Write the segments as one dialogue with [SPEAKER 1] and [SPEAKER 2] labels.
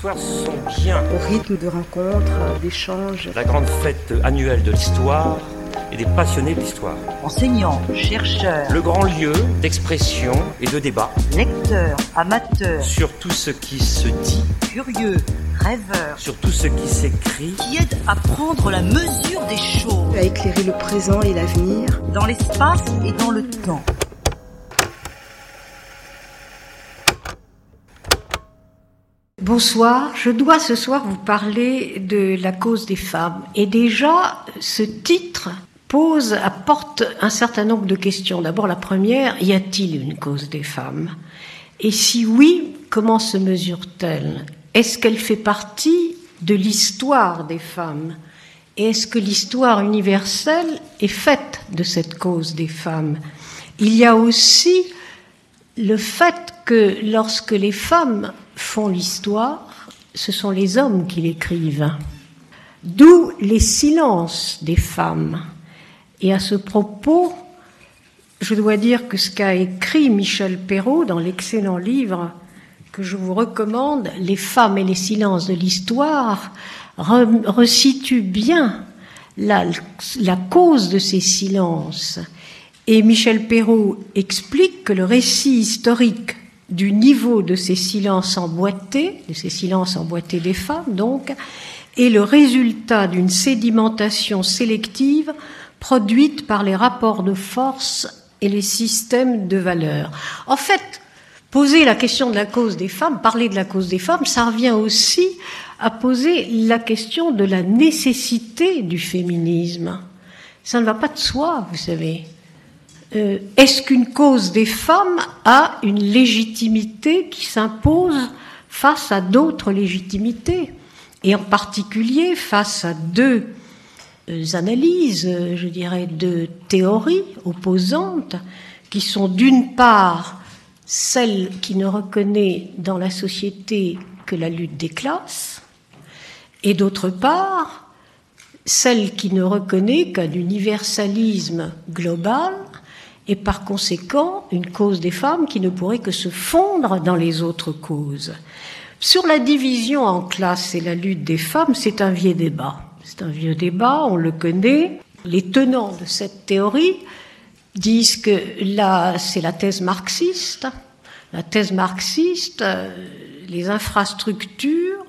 [SPEAKER 1] soirs sont bien.
[SPEAKER 2] Au rythme de rencontres, d'échanges.
[SPEAKER 1] La grande fête annuelle de l'histoire et des passionnés de l'histoire.
[SPEAKER 3] Enseignants, chercheurs,
[SPEAKER 1] Le grand lieu d'expression et de débat
[SPEAKER 3] lecteurs, amateurs,
[SPEAKER 1] sur tout ce qui se dit,
[SPEAKER 3] curieux, rêveurs,
[SPEAKER 1] sur tout ce qui s'écrit.
[SPEAKER 3] qui aident à prendre la mesure des choses
[SPEAKER 2] À éclairer le présent et l'avenir.
[SPEAKER 3] dans l'espace et dans le temps.
[SPEAKER 4] Bonsoir, je dois ce soir vous parler de la cause des femmes. Et déjà, ce titre pose, apporte un certain nombre de questions. D'abord, la première, y a-t-il une cause des femmes? Et si oui, comment se mesure-t-elle? Est-ce qu'elle fait partie de l'histoire des femmes? Et est-ce que l'histoire universelle est faite de cette cause des femmes? Il y a aussi le fait que lorsque les femmes font l'histoire, ce sont les hommes qui l'écrivent. D'où les silences des femmes. Et à ce propos, je dois dire que ce qu'a écrit Michel Perrault dans l'excellent livre que je vous recommande, Les femmes et les silences de l'histoire, re- resitue bien la, la cause de ces silences. Et Michel Perrault explique que le récit historique du niveau de ces silences emboîtés, de ces silences emboîtés des femmes, donc, est le résultat d'une sédimentation sélective produite par les rapports de force et les systèmes de valeurs. En fait, poser la question de la cause des femmes, parler de la cause des femmes, ça revient aussi à poser la question de la nécessité du féminisme. Ça ne va pas de soi, vous savez. Euh, Est-ce qu'une cause des femmes a une légitimité qui s'impose face à d'autres légitimités Et en particulier face à deux euh, analyses, euh, je dirais, deux théories opposantes, qui sont d'une part celle qui ne reconnaît dans la société que la lutte des classes, et d'autre part celle qui ne reconnaît qu'un universalisme global et par conséquent une cause des femmes qui ne pourrait que se fondre dans les autres causes. Sur la division en classes et la lutte des femmes, c'est un vieux débat. C'est un vieux débat, on le connaît. Les tenants de cette théorie disent que là, c'est la thèse marxiste. La thèse marxiste, euh, les infrastructures,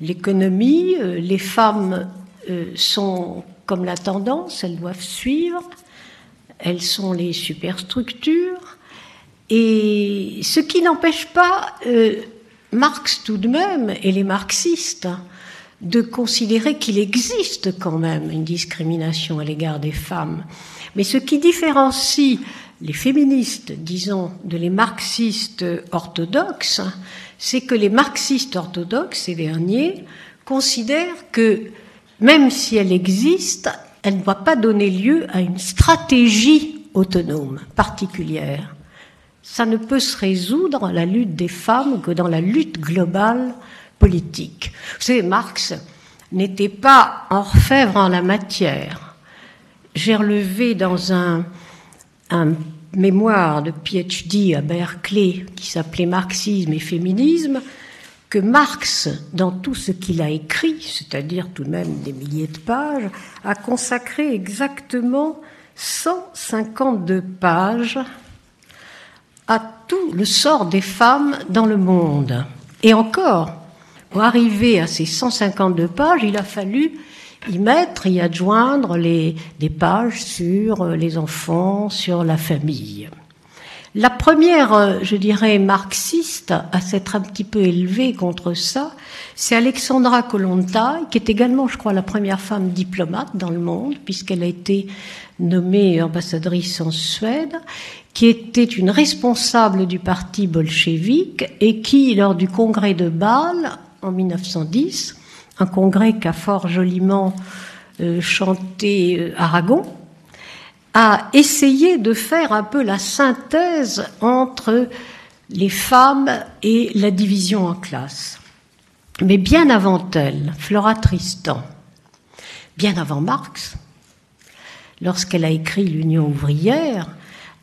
[SPEAKER 4] l'économie, euh, les femmes euh, sont comme la tendance, elles doivent suivre, elles sont les superstructures, et ce qui n'empêche pas euh, Marx tout de même et les marxistes de considérer qu'il existe quand même une discrimination à l'égard des femmes. Mais ce qui différencie les féministes, disons, de les marxistes orthodoxes, c'est que les marxistes orthodoxes, ces derniers, considèrent que même si elle existe, elle ne doit pas donner lieu à une stratégie autonome particulière. Ça ne peut se résoudre, la lutte des femmes, que dans la lutte globale politique. Vous savez, Marx n'était pas orfèvre en la matière. J'ai relevé dans un, un mémoire de PhD à Berkeley qui s'appelait Marxisme et féminisme que Marx, dans tout ce qu'il a écrit, c'est-à-dire tout de même des milliers de pages, a consacré exactement 152 pages à tout le sort des femmes dans le monde. Et encore, pour arriver à ces 152 pages, il a fallu y mettre, y adjoindre les, des pages sur les enfants, sur la famille. La première, euh, je dirais, marxiste à s'être un petit peu élevée contre ça, c'est Alexandra Kollontai, qui est également, je crois, la première femme diplomate dans le monde, puisqu'elle a été nommée ambassadrice en Suède, qui était une responsable du parti bolchevique et qui, lors du congrès de Bâle en 1910, un congrès qu'a fort joliment euh, chanté euh, Aragon, a essayé de faire un peu la synthèse entre les femmes et la division en classes. Mais bien avant elle, Flora Tristan, bien avant Marx, lorsqu'elle a écrit l'Union ouvrière,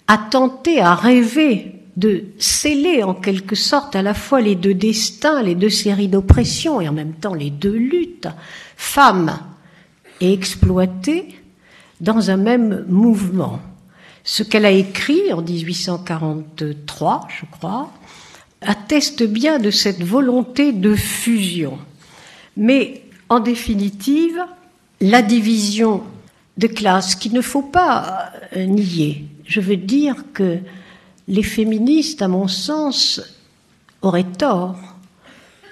[SPEAKER 4] a tenté à rêver de sceller en quelque sorte à la fois les deux destins, les deux séries d'oppression et en même temps les deux luttes, femmes et exploitées, dans un même mouvement. Ce qu'elle a écrit en 1843, je crois, atteste bien de cette volonté de fusion. Mais en définitive, la division de classe qu'il ne faut pas euh, nier. Je veux dire que les féministes, à mon sens, auraient tort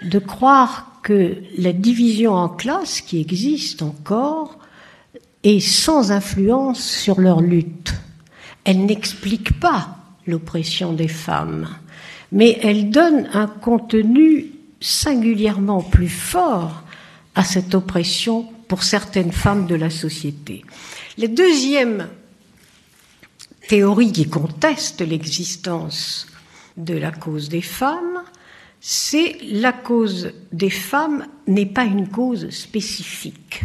[SPEAKER 4] de croire que la division en classes qui existe encore est sans influence sur leur lutte. Elle n'explique pas l'oppression des femmes, mais elle donne un contenu singulièrement plus fort à cette oppression pour certaines femmes de la société. La deuxième théorie qui conteste l'existence de la cause des femmes, c'est la cause des femmes n'est pas une cause spécifique.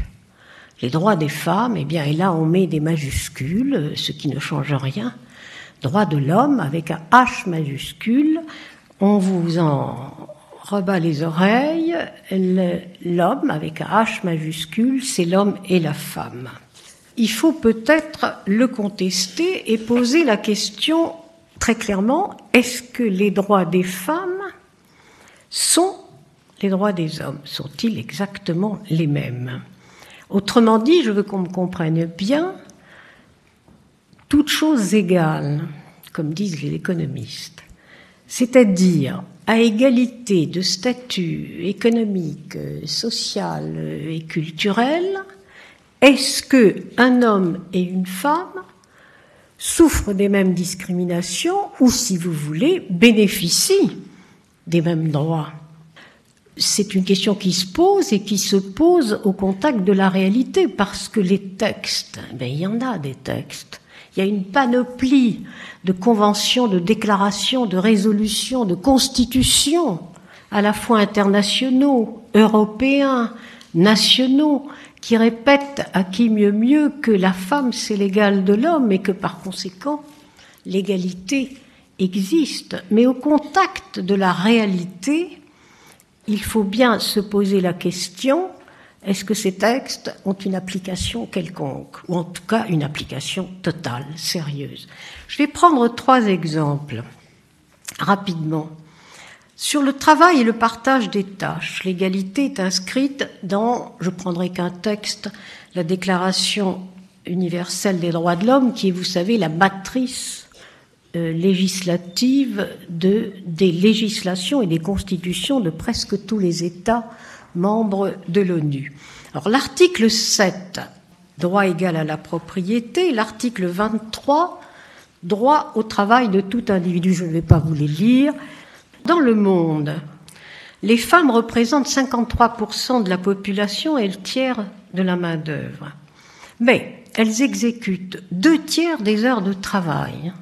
[SPEAKER 4] Les droits des femmes, eh bien, et là on met des majuscules, ce qui ne change rien. Droit de l'homme avec un H majuscule, on vous en rebat les oreilles, l'homme avec un H majuscule, c'est l'homme et la femme. Il faut peut-être le contester et poser la question très clairement, est-ce que les droits des femmes sont les droits des hommes? Sont-ils exactement les mêmes? Autrement dit, je veux qu'on me comprenne bien, toutes choses égales, comme disent les économistes, c'est-à-dire à égalité de statut économique, social et culturel, est-ce que un homme et une femme souffrent des mêmes discriminations ou, si vous voulez, bénéficient des mêmes droits? C'est une question qui se pose et qui se pose au contact de la réalité parce que les textes, ben, il y en a des textes. Il y a une panoplie de conventions, de déclarations, de résolutions, de constitutions, à la fois internationaux, européens, nationaux, qui répètent à qui mieux mieux que la femme c'est l'égal de l'homme et que par conséquent l'égalité existe. Mais au contact de la réalité, il faut bien se poser la question est-ce que ces textes ont une application quelconque, ou en tout cas une application totale, sérieuse? Je vais prendre trois exemples rapidement. Sur le travail et le partage des tâches, l'égalité est inscrite dans, je prendrai qu'un texte, la Déclaration universelle des droits de l'homme, qui est, vous savez, la matrice euh, législative de, des législations et des constitutions de presque tous les États membres de l'ONU. Alors l'article 7, droit égal à la propriété, l'article 23, droit au travail de tout individu, je ne vais pas vous les lire. Dans le monde, les femmes représentent 53% de la population et le tiers de la main-d'œuvre. Mais elles exécutent deux tiers des heures de travail.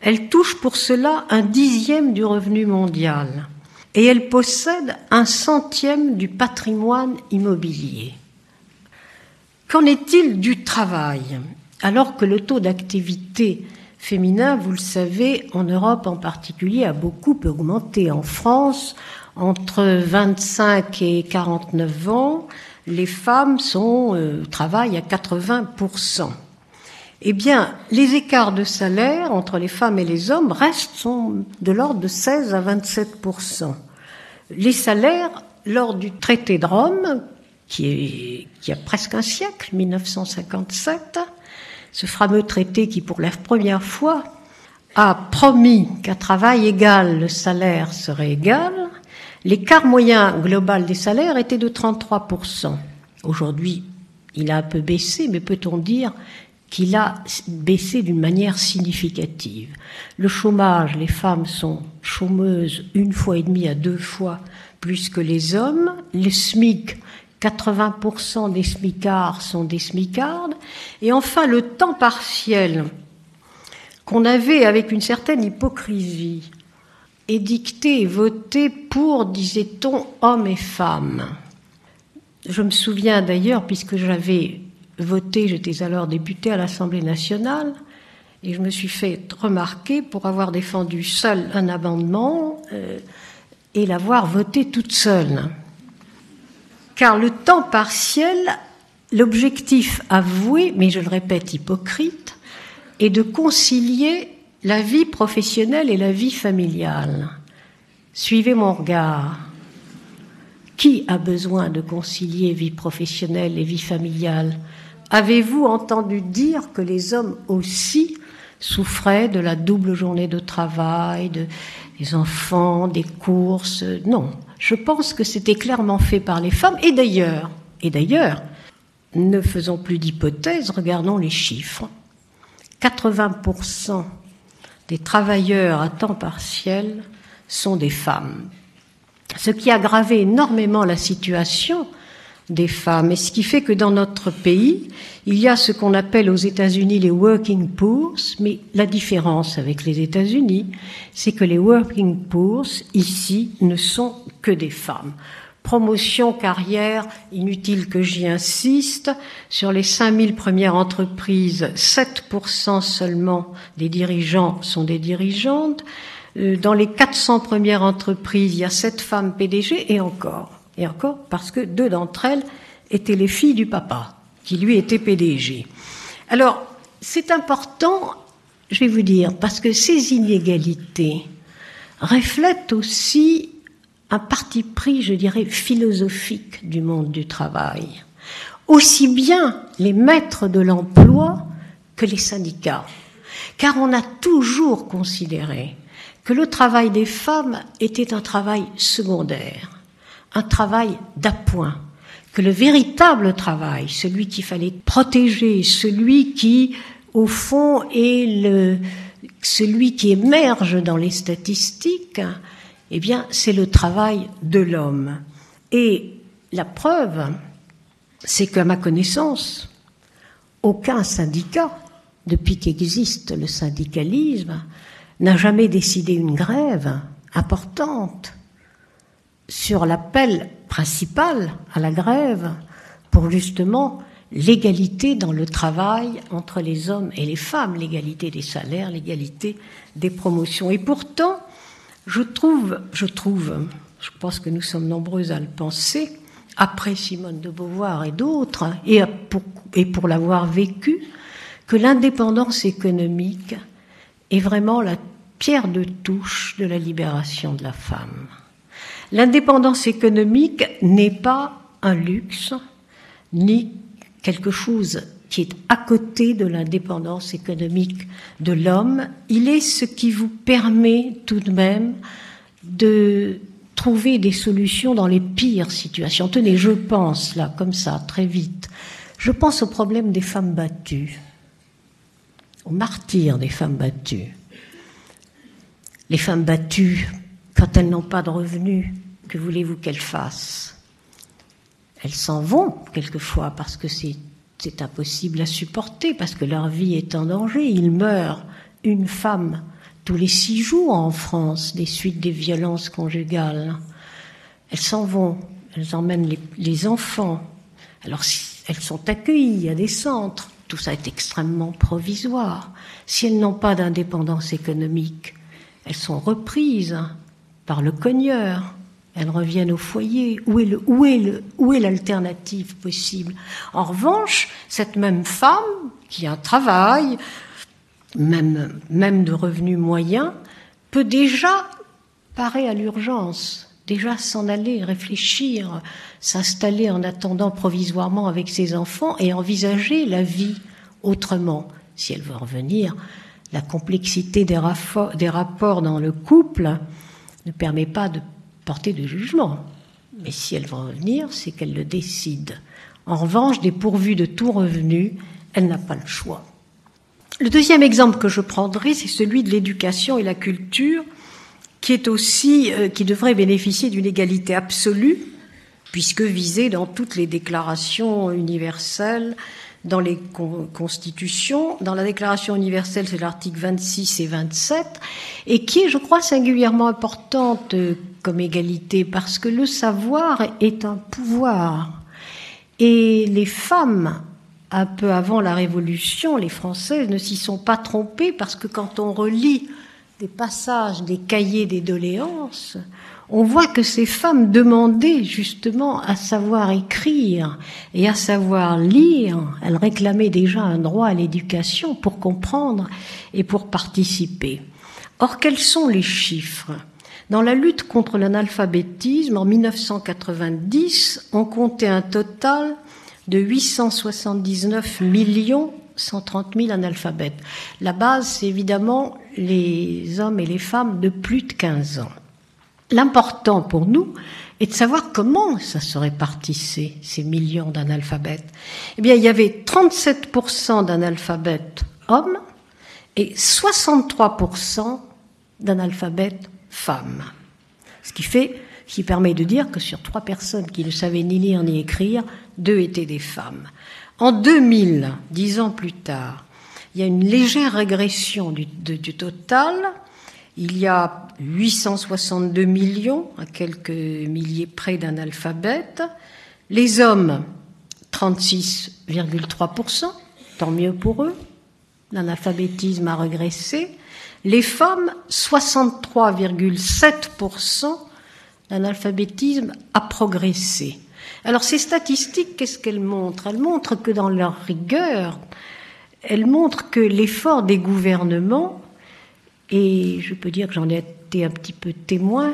[SPEAKER 4] Elles touchent pour cela un dixième du revenu mondial et elle possède un centième du patrimoine immobilier. Qu'en est-il du travail? Alors que le taux d'activité féminin, vous le savez, en Europe en particulier, a beaucoup augmenté. En France, entre 25 et 49 ans, les femmes sont, euh, travaillent à 80%. Eh bien, les écarts de salaire entre les femmes et les hommes restent de l'ordre de 16 à 27% Les salaires, lors du traité de Rome, qui, est, qui a presque un siècle, 1957, ce fameux traité qui, pour la première fois, a promis qu'à travail égal, le salaire serait égal, l'écart moyen global des salaires était de 33%. Aujourd'hui, il a un peu baissé, mais peut-on dire qu'il a baissé d'une manière significative. Le chômage, les femmes sont chômeuses une fois et demie à deux fois plus que les hommes. Le SMIC, 80% des smicards sont des smicardes. Et enfin, le temps partiel qu'on avait avec une certaine hypocrisie édicté et voté pour, disait-on, hommes et femmes. Je me souviens d'ailleurs, puisque j'avais voté, j'étais alors députée à l'Assemblée nationale, Et je me suis fait remarquer pour avoir défendu seul un amendement euh, et l'avoir voté toute seule. Car le temps partiel, l'objectif avoué, mais je le répète hypocrite, est de concilier la vie professionnelle et la vie familiale. Suivez mon regard. Qui a besoin de concilier vie professionnelle et vie familiale? Avez-vous entendu dire que les hommes aussi souffraient de la double journée de travail, de, des enfants, des courses? Non, je pense que c'était clairement fait par les femmes. Et d'ailleurs, et d'ailleurs, ne faisons plus d'hypothèses, regardons les chiffres. 80% des travailleurs à temps partiel sont des femmes. Ce qui a énormément la situation des femmes et ce qui fait que dans notre pays, il y a ce qu'on appelle aux États-Unis les working poors, mais la différence avec les États-Unis, c'est que les working poors ici ne sont que des femmes. Promotion, carrière, inutile que j'y insiste, sur les 5000 premières entreprises, 7% seulement des dirigeants sont des dirigeantes. Euh, dans les 400 premières entreprises, il y a 7 femmes PDG et encore. Et encore parce que deux d'entre elles étaient les filles du papa, qui lui était PDG. Alors, c'est important, je vais vous dire, parce que ces inégalités reflètent aussi un parti pris, je dirais, philosophique du monde du travail. Aussi bien les maîtres de l'emploi que les syndicats. Car on a toujours considéré que le travail des femmes était un travail secondaire, un travail d'appoint, que le véritable travail, celui qu'il fallait protéger, celui qui, au fond, est le, celui qui émerge dans les statistiques, eh bien, c'est le travail de l'homme. Et la preuve, c'est qu'à ma connaissance, aucun syndicat, depuis qu'existe le syndicalisme, n'a jamais décidé une grève importante sur l'appel principal à la grève pour justement l'égalité dans le travail entre les hommes et les femmes, l'égalité des salaires, l'égalité des promotions. Et pourtant, je trouve, je trouve, je pense que nous sommes nombreux à le penser, après Simone de Beauvoir et d'autres, pour, et pour l'avoir vécu, que l'indépendance économique est vraiment la pierre de touche de la libération de la femme. L'indépendance économique n'est pas un luxe, ni quelque chose qui est à côté de l'indépendance économique de l'homme, il est ce qui vous permet tout de même de trouver des solutions dans les pires situations. Tenez, je pense là, comme ça, très vite, je pense au problème des femmes battues, au martyr des femmes battues. Les femmes battues, quand elles n'ont pas de revenus, que voulez-vous qu'elles fassent? Elles s'en vont quelquefois parce que c'est impossible à supporter parce que leur vie est en danger. Ils meurent, une femme, tous les six jours en France, des suites des violences conjugales. Elles s'en vont, elles emmènent les, enfants. Alors, elles sont accueillies à des centres, tout ça est extrêmement provisoire. Si elles n'ont pas d'indépendance économique, elles sont reprises par le cogneur elles reviennent au foyer. Où est, le, où est, le, où est l'alternative possible? En revanche, cette même femme qui a un travail, même, même de revenus moyens, peut déjà parer à l'urgence, déjà s'en aller, réfléchir, s'installer en attendant provisoirement avec ses enfants et envisager la vie autrement. Si elle veut revenir, la complexité des, des rapports dans le couple ne permet pas de portée de jugement. Mais si elle va revenir, c'est qu'elle le décide. En revanche, dépourvue de tout revenu, elle n'a pas le choix. Le deuxième exemple que je prendrai, c'est celui de l'éducation et la culture, qui est aussi, euh, qui devrait bénéficier d'une égalité absolue, puisque visée dans toutes les déclarations universelles dans les constitutions. Dans la Déclaration universelle, c'est l'article 26 et 27, et qui est, je crois, singulièrement importante euh, comme égalité, parce que le savoir est un pouvoir. Et les femmes un peu avant la Révolution, les Françaises ne s'y sont pas trompées parce que quand on relit des passages des cahiers des doléances, on voit que ces femmes demandaient justement à savoir écrire et à savoir lire. Elles réclamaient déjà un droit à l'éducation pour comprendre et pour participer. Or, quels sont les chiffres? Dans la lutte contre l'analphabétisme, en 1990, on comptait un total de 879 millions 130 000 analphabètes. La base, c'est évidemment les hommes et les femmes de plus de 15 ans. L'important pour nous est de savoir comment ça se répartissait, ces millions d'analphabètes. Eh bien, il y avait 37% d'analphabètes hommes et 63% d'analphabètes femmes. Ce qui fait, ce qui permet de dire que sur trois personnes qui ne savaient ni lire ni écrire, deux étaient des femmes. En 2000, dix ans plus tard, il y a une légère régression du, du total. Il y a 862 millions, à quelques milliers près d'analphabètes. Les hommes, 36,3%, tant mieux pour eux. L'analphabétisme a régressé. Les femmes, 63,7%, l'analphabétisme a progressé. Alors ces statistiques, qu'est-ce qu'elles montrent? Elles montrent que dans leur rigueur, elles montrent que l'effort des gouvernements, et je peux dire que j'en ai été un petit peu témoin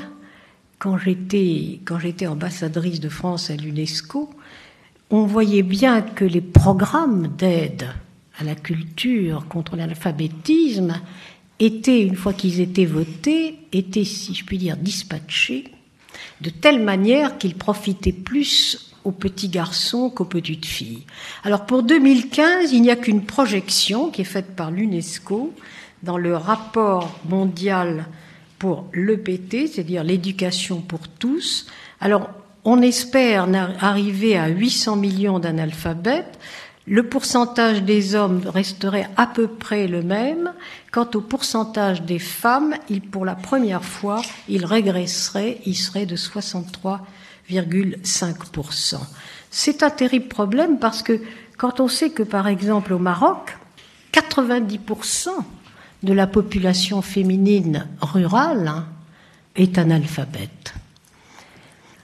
[SPEAKER 4] quand j'étais quand ambassadrice de France à l'UNESCO, on voyait bien que les programmes d'aide à la culture contre l'alphabétisme étaient, une fois qu'ils étaient votés, étaient, si je puis dire, dispatchés de telle manière qu'ils profitaient plus aux petits garçons qu'aux petites filles. Alors pour 2015, il n'y a qu'une projection qui est faite par l'UNESCO dans le rapport mondial pour l'EPT, c'est-à-dire l'éducation pour tous. Alors on espère arriver à 800 millions d'analphabètes. Le pourcentage des hommes resterait à peu près le même. Quant au pourcentage des femmes, pour la première fois, il régresserait, il serait de 63,5%. C'est un terrible problème parce que quand on sait que, par exemple, au Maroc, 90% de la population féminine rurale hein, est analphabète.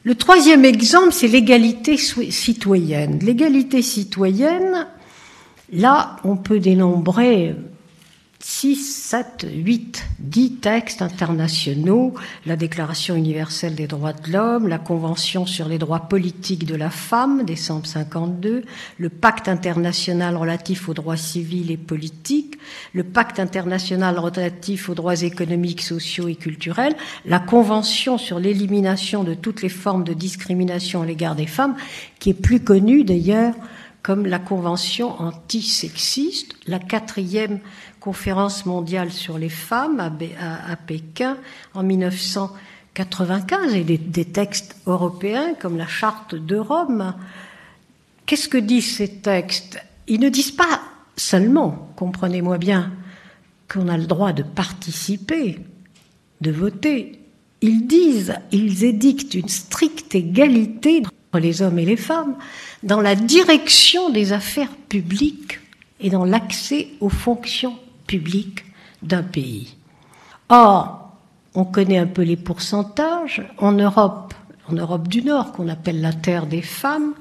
[SPEAKER 4] Le troisième exemple, c'est l'égalité citoyenne. L'égalité citoyenne, là, on peut dénombrer 6, 7, 8, 10 textes internationaux, la Déclaration universelle des droits de l'homme, la Convention sur les droits politiques de la femme, décembre 52, le Pacte international relatif aux droits civils et politiques, le Pacte international relatif aux droits économiques, sociaux et culturels, la Convention sur l'élimination de toutes les formes de discrimination à l'égard des femmes, qui est plus connue d'ailleurs comme la Convention antisexiste, la quatrième conférence mondiale sur les femmes à, Pékin en 1995 et des, textes européens comme la Charte de Rome. Qu'est-ce que disent ces textes? Ils ne disent pas seulement, comprenez-moi bien, qu'on a le droit de participer, de voter. Ils disent, ils édictent une stricte égalité les hommes et les femmes dans la direction des affaires publiques et dans l'accès aux fonctions publiques d'un pays. Or, on connaît un peu les pourcentages. En Europe, en Europe du Nord, qu'on appelle la terre des femmes,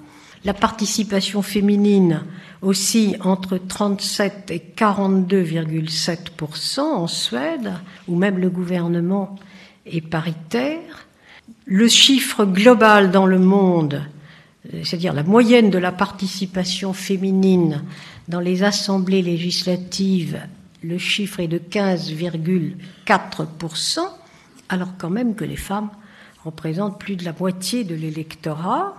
[SPEAKER 4] la participation féminine aussi entre 37 et 42,7% en Suède, où même le gouvernement est paritaire. Le chiffre global dans le monde c'est-à-dire la moyenne de la participation féminine dans les assemblées législatives, le chiffre est de 15,4%, alors quand même que les femmes représentent plus de la moitié de l'électorat.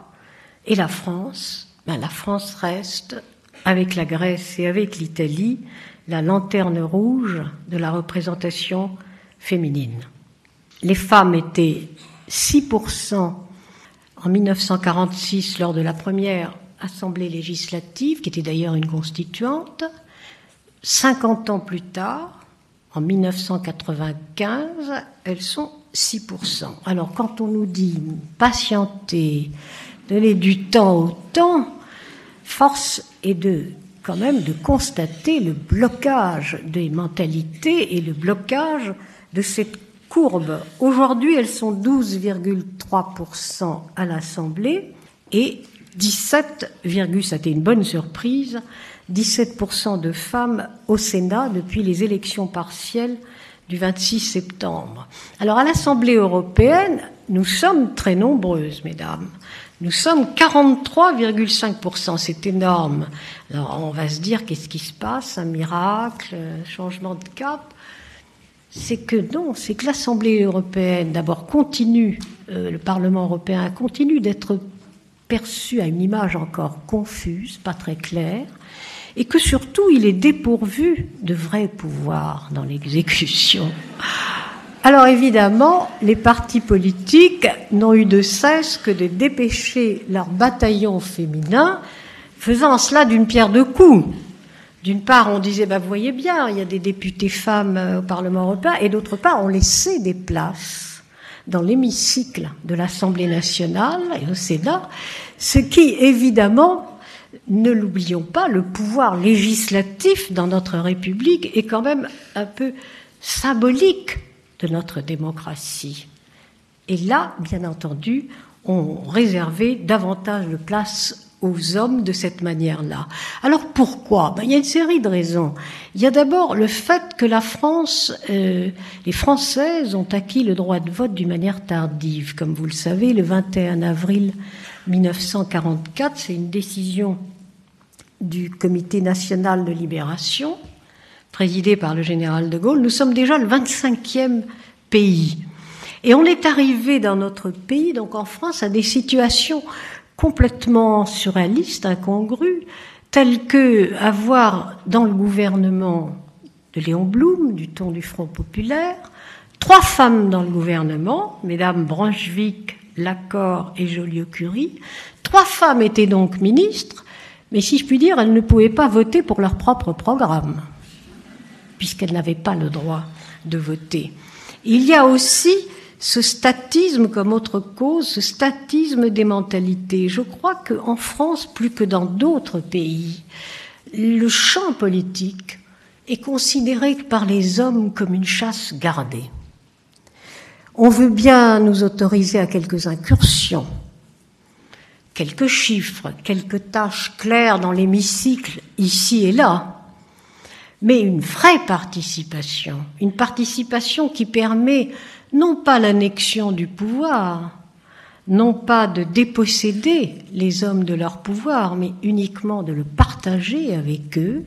[SPEAKER 4] Et la France, ben la France reste, avec la Grèce et avec l'Italie, la lanterne rouge de la représentation féminine. Les femmes étaient 6% en 1946 lors de la première Assemblée législative, qui était d'ailleurs une constituante. 50 ans plus tard, en 1995, elles sont 6%. Alors quand on nous dit patienter, donner du temps au temps, force est de quand même de constater le blocage des mentalités et le blocage de cette courbe. Aujourd'hui, elles sont 12,3% à l'Assemblée et 17, c'était une bonne surprise, 17% de femmes au Sénat depuis les élections partielles du 26 septembre. Alors à l'Assemblée européenne, nous sommes très nombreuses, mesdames. Nous sommes 43,5%, c'est énorme. Alors on va se dire qu'est-ce qui se passe, un miracle, un changement de cap? C'est que non, c'est que l'Assemblée européenne d'abord continue, euh, le Parlement européen continue d'être perçu à une image encore confuse, pas très claire, et que surtout il est dépourvu de vrais pouvoirs dans l'exécution. Alors évidemment, les partis politiques n'ont eu de cesse que de dépêcher leurs bataillons féminins, faisant cela d'une pierre deux coups. D'une part, on disait, bah, vous voyez bien, il y a des députés femmes euh, au Parlement européen, et d'autre part, on laissait des places dans l'hémicycle de l'Assemblée nationale et au Sénat, ce qui, évidemment, ne l'oublions pas, le pouvoir législatif dans notre République est quand même un peu symbolique de notre démocratie. Et là, bien entendu, on réservait davantage de place aux hommes de cette manière-là. Alors pourquoi? Ben, Il y a une série de raisons. Il y a d'abord le fait que la France, euh, les Françaises ont acquis le droit de vote d'une manière tardive. Comme vous le savez, le 21 avril 1944, c'est une décision du Comité national de libération, présidé par le général de Gaulle. Nous sommes déjà le 25e pays. Et on est arrivé dans notre pays, donc en France, à des situations complètement surréaliste, incongru, tel que avoir dans le gouvernement de Léon Blum, du ton du Front populaire, trois femmes dans le gouvernement, mesdames Branchevik, Lacor et Joliot-Curie. Trois femmes étaient donc ministres, mais si je puis dire, elles ne pouvaient pas voter pour leur propre programme, puisqu'elles n'avaient pas le droit de voter. Il y a aussi ce statisme comme autre cause, ce statisme des mentalités. Je crois qu'en France, plus que dans d'autres pays, le champ politique est considéré par les hommes comme une chasse gardée. On veut bien nous autoriser à quelques incursions, quelques chiffres, quelques tâches claires dans l'hémicycle, ici et là, mais une vraie participation, une participation qui permet non pas l'annexion du pouvoir, non pas de déposséder les hommes de leur pouvoir, mais uniquement de le partager avec eux,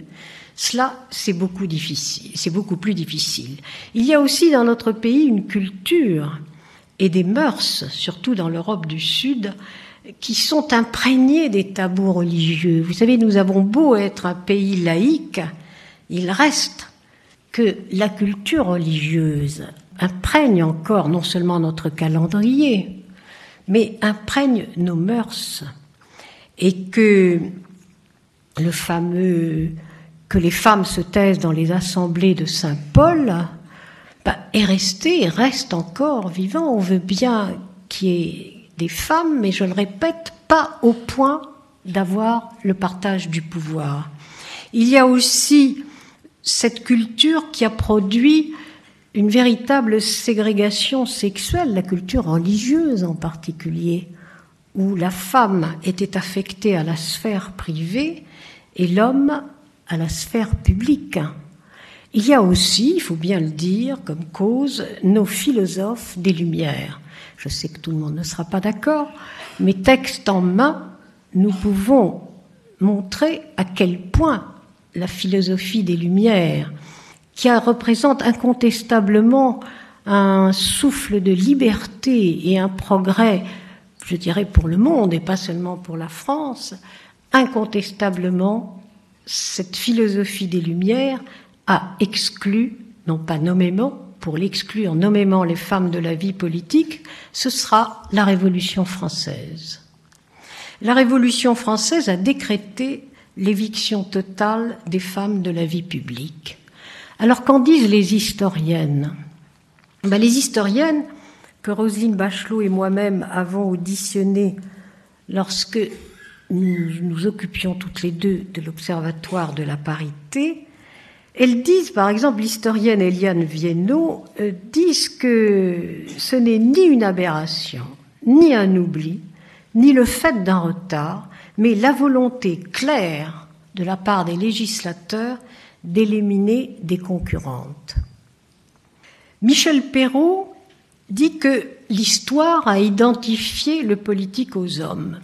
[SPEAKER 4] cela, c'est beaucoup difficile, c'est beaucoup plus difficile. Il y a aussi dans notre pays une culture et des mœurs, surtout dans l'Europe du Sud, qui sont imprégnés des tabous religieux. Vous savez, nous avons beau être un pays laïque, il reste que la culture religieuse imprègne encore non seulement notre calendrier, mais imprègne nos mœurs. Et que le fameux que les femmes se taisent dans les assemblées de Saint Paul bah, est resté reste encore vivant. On veut bien qu'il y ait des femmes, mais je le répète, pas au point d'avoir le partage du pouvoir. Il y a aussi cette culture qui a produit une véritable ségrégation sexuelle, la culture religieuse en particulier, où la femme était affectée à la sphère privée et l'homme à la sphère publique. Il y a aussi, il faut bien le dire, comme cause, nos philosophes des Lumières. Je sais que tout le monde ne sera pas d'accord, mais texte en main, nous pouvons montrer à quel point la philosophie des Lumières qui représente incontestablement un souffle de liberté et un progrès, je dirais, pour le monde et pas seulement pour la France, incontestablement, cette philosophie des Lumières a exclu, non pas nommément, pour l'exclure nommément les femmes de la vie politique, ce sera la Révolution française. La Révolution française a décrété l'éviction totale des femmes de la vie publique. Alors qu'en disent les historiennes? Ben, Les historiennes que Roselyne Bachelot et moi-même avons auditionnées lorsque nous nous occupions toutes les deux de l'Observatoire de la parité, elles disent, par exemple, l'historienne Eliane Viennot, euh, disent que ce n'est ni une aberration, ni un oubli, ni le fait d'un retard, mais la volonté claire de la part des législateurs d'éliminer des concurrentes. Michel Perrault dit que l'histoire a identifié le politique aux hommes,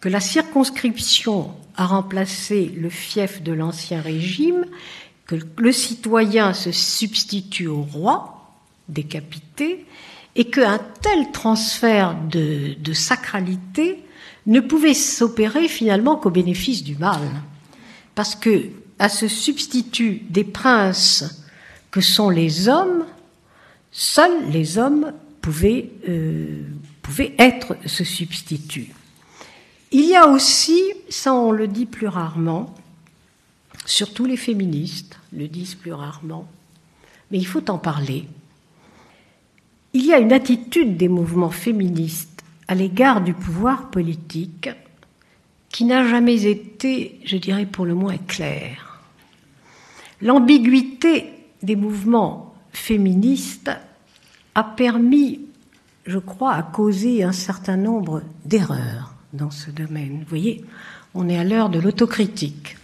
[SPEAKER 4] que la circonscription a remplacé le fief de l'ancien régime, que le citoyen se substitue au roi, décapité, et qu'un tel transfert de, de sacralité ne pouvait s'opérer finalement qu'au bénéfice du mal. Parce que à ce substitut des princes que sont les hommes, seuls les hommes pouvaient, euh, être ce substitut. Il y a aussi, ça on le dit plus rarement, surtout les féministes le disent plus rarement, mais il faut en parler. Il y a une attitude des mouvements féministes à l'égard du pouvoir politique qui n'a jamais été, je dirais pour le moins, claire. L'ambiguïté des mouvements féministes a permis, je crois, à causer un certain nombre d'erreurs dans ce domaine. Vous voyez, on est à l'heure de l'autocritique.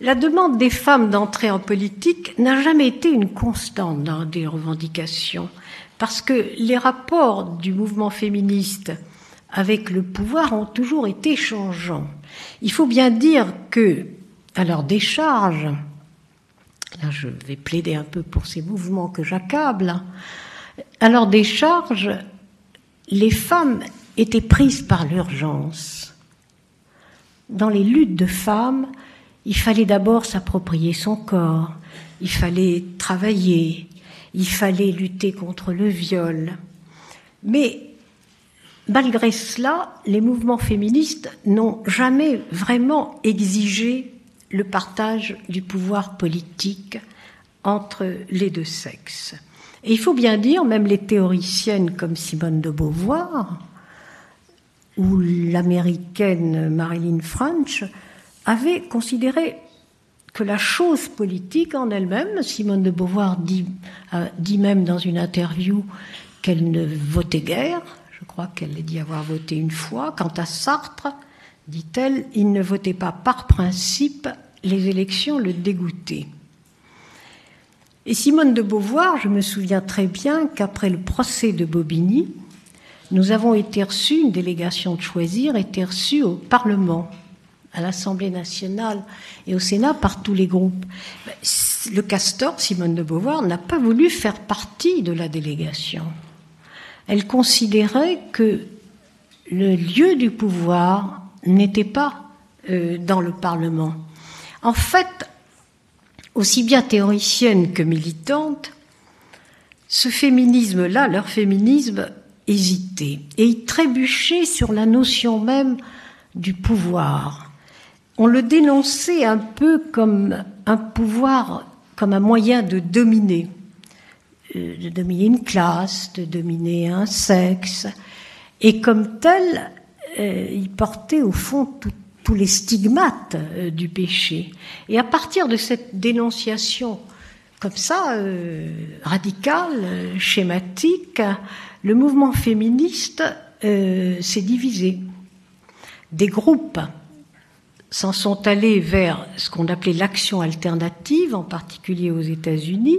[SPEAKER 4] La demande des femmes d'entrer en politique n'a jamais été une constante dans des revendications, parce que les rapports du mouvement féministe avec le pouvoir ont toujours été changeants. Il faut bien dire que, à leur décharge, je vais plaider un peu pour ces mouvements que j'accable, à leur décharge, les femmes étaient prises par l'urgence. Dans les luttes de femmes, il fallait d'abord s'approprier son corps, il fallait travailler, il fallait lutter contre le viol. Mais malgré cela, les mouvements féministes n'ont jamais vraiment exigé le partage du pouvoir politique entre les deux sexes. Et il faut bien dire, même les théoriciennes comme Simone de Beauvoir ou l'américaine Marilyn French avaient considéré que la chose politique en elle-même, Simone de Beauvoir dit, dit même dans une interview qu'elle ne votait guère, je crois qu'elle a dit avoir voté une fois. Quant à Sartre, dit-elle, il ne votait pas par principe, les élections le dégoûtaient. Et Simone de Beauvoir, je me souviens très bien qu'après le procès de Bobigny, nous avons été reçus, une délégation de choisir, été reçue au Parlement, à l'Assemblée nationale et au Sénat par tous les groupes. Le castor, Simone de Beauvoir, n'a pas voulu faire partie de la délégation elle considérait que le lieu du pouvoir n'était pas euh, dans le Parlement. En fait, aussi bien théoricienne que militante, ce féminisme-là, leur féminisme, hésitait et il trébuchait sur la notion même du pouvoir. On le dénonçait un peu comme un pouvoir, comme un moyen de dominer de dominer une classe, de dominer un sexe. Et comme tel, euh, il portait au fond tous les stigmates euh, du péché. Et à partir de cette dénonciation comme ça, euh, radicale, schématique, le mouvement féministe s'est divisé. Des groupes s'en sont allés vers ce qu'on appelait l'action alternative, en particulier aux États-Unis,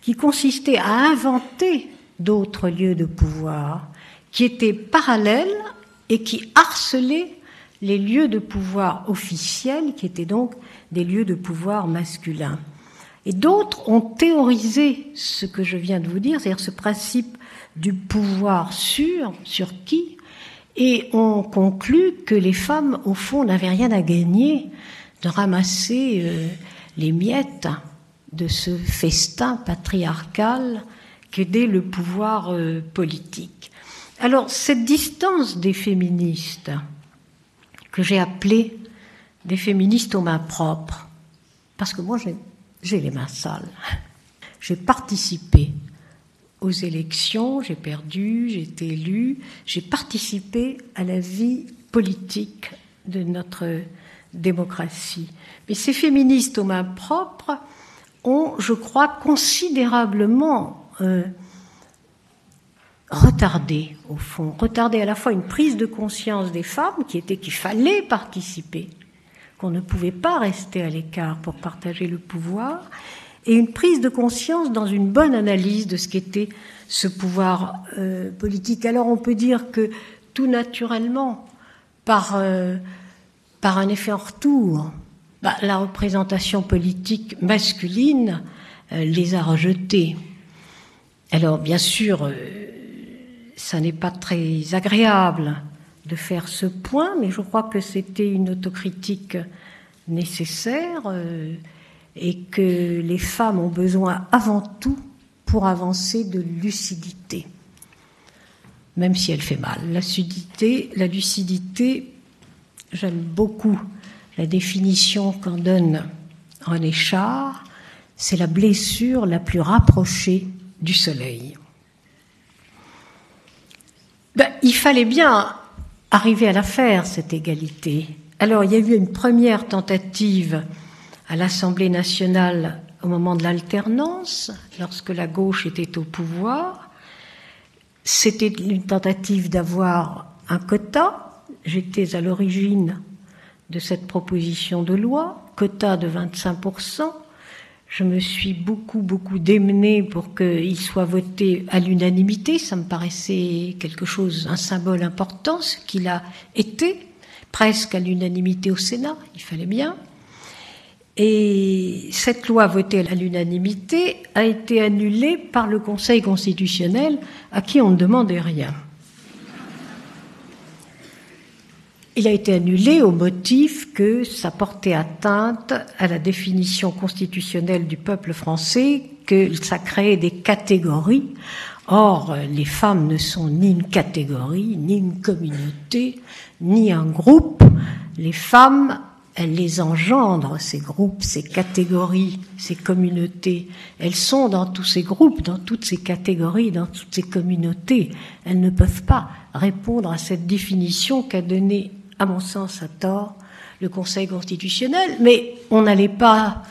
[SPEAKER 4] qui consistait à inventer d'autres lieux de pouvoir qui étaient parallèles et qui harcelaient les lieux de pouvoir officiels, qui étaient donc des lieux de pouvoir masculins. Et d'autres ont théorisé ce que je viens de vous dire, c'est-à-dire ce principe du pouvoir sur, sur qui, et ont conclu que les femmes, au fond, n'avaient rien à gagner de ramasser euh, les miettes de ce festin patriarcal qu'aidait le pouvoir euh, politique. Alors, cette distance des féministes, que j'ai appelée des féministes aux mains propres, parce que moi j'ai les mains sales, j'ai participé aux élections, j'ai perdu, j'ai été élue, j'ai participé à la vie politique de notre démocratie. Mais ces féministes aux mains propres ont, je crois, considérablement euh, retardé, au fond, retardé à la fois une prise de conscience des femmes qui était qu'il fallait participer, qu'on ne pouvait pas rester à l'écart pour partager le pouvoir, et une prise de conscience dans une bonne analyse de ce qu'était ce pouvoir euh, politique. Alors on peut dire que tout naturellement, par, euh, par un effet en retour, bah, la représentation politique masculine euh, les a rejetés. Alors bien sûr, ça n'est pas très agréable de faire ce point, mais je crois que c'était une autocritique nécessaire et que les femmes ont besoin avant tout pour avancer de lucidité, même si elle fait mal. La lucidité, la lucidité j'aime beaucoup la définition qu'en donne René Char, c'est la blessure la plus rapprochée du soleil. Ben, il fallait bien arriver à la faire, cette égalité. Alors, il y a eu une première tentative à l'Assemblée nationale au moment de l'alternance, lorsque la gauche était au pouvoir. C'était une tentative d'avoir un quota. J'étais à l'origine de cette proposition de loi, quota de 25%. Je me suis beaucoup, beaucoup démenée pour qu'il soit voté à l'unanimité. Ça me paraissait quelque chose, un symbole important, ce qu'il a été, presque à l'unanimité au Sénat. Il fallait bien. Et cette loi votée à l'unanimité a été annulée par le Conseil constitutionnel à qui on ne demandait rien. Il a été annulé au motif que ça portait atteinte à la définition constitutionnelle du peuple français, que ça créait des catégories. Or, les femmes ne sont ni une catégorie, ni une communauté, ni un groupe. Les femmes elles les engendrent, ces groupes, ces catégories, ces communautés. Elles sont dans tous ces groupes, dans toutes ces catégories, dans toutes ces communautés. Elles ne peuvent pas répondre à cette définition qu'a donnée, à mon sens, à tort, le Conseil constitutionnel. Mais on n'allait pas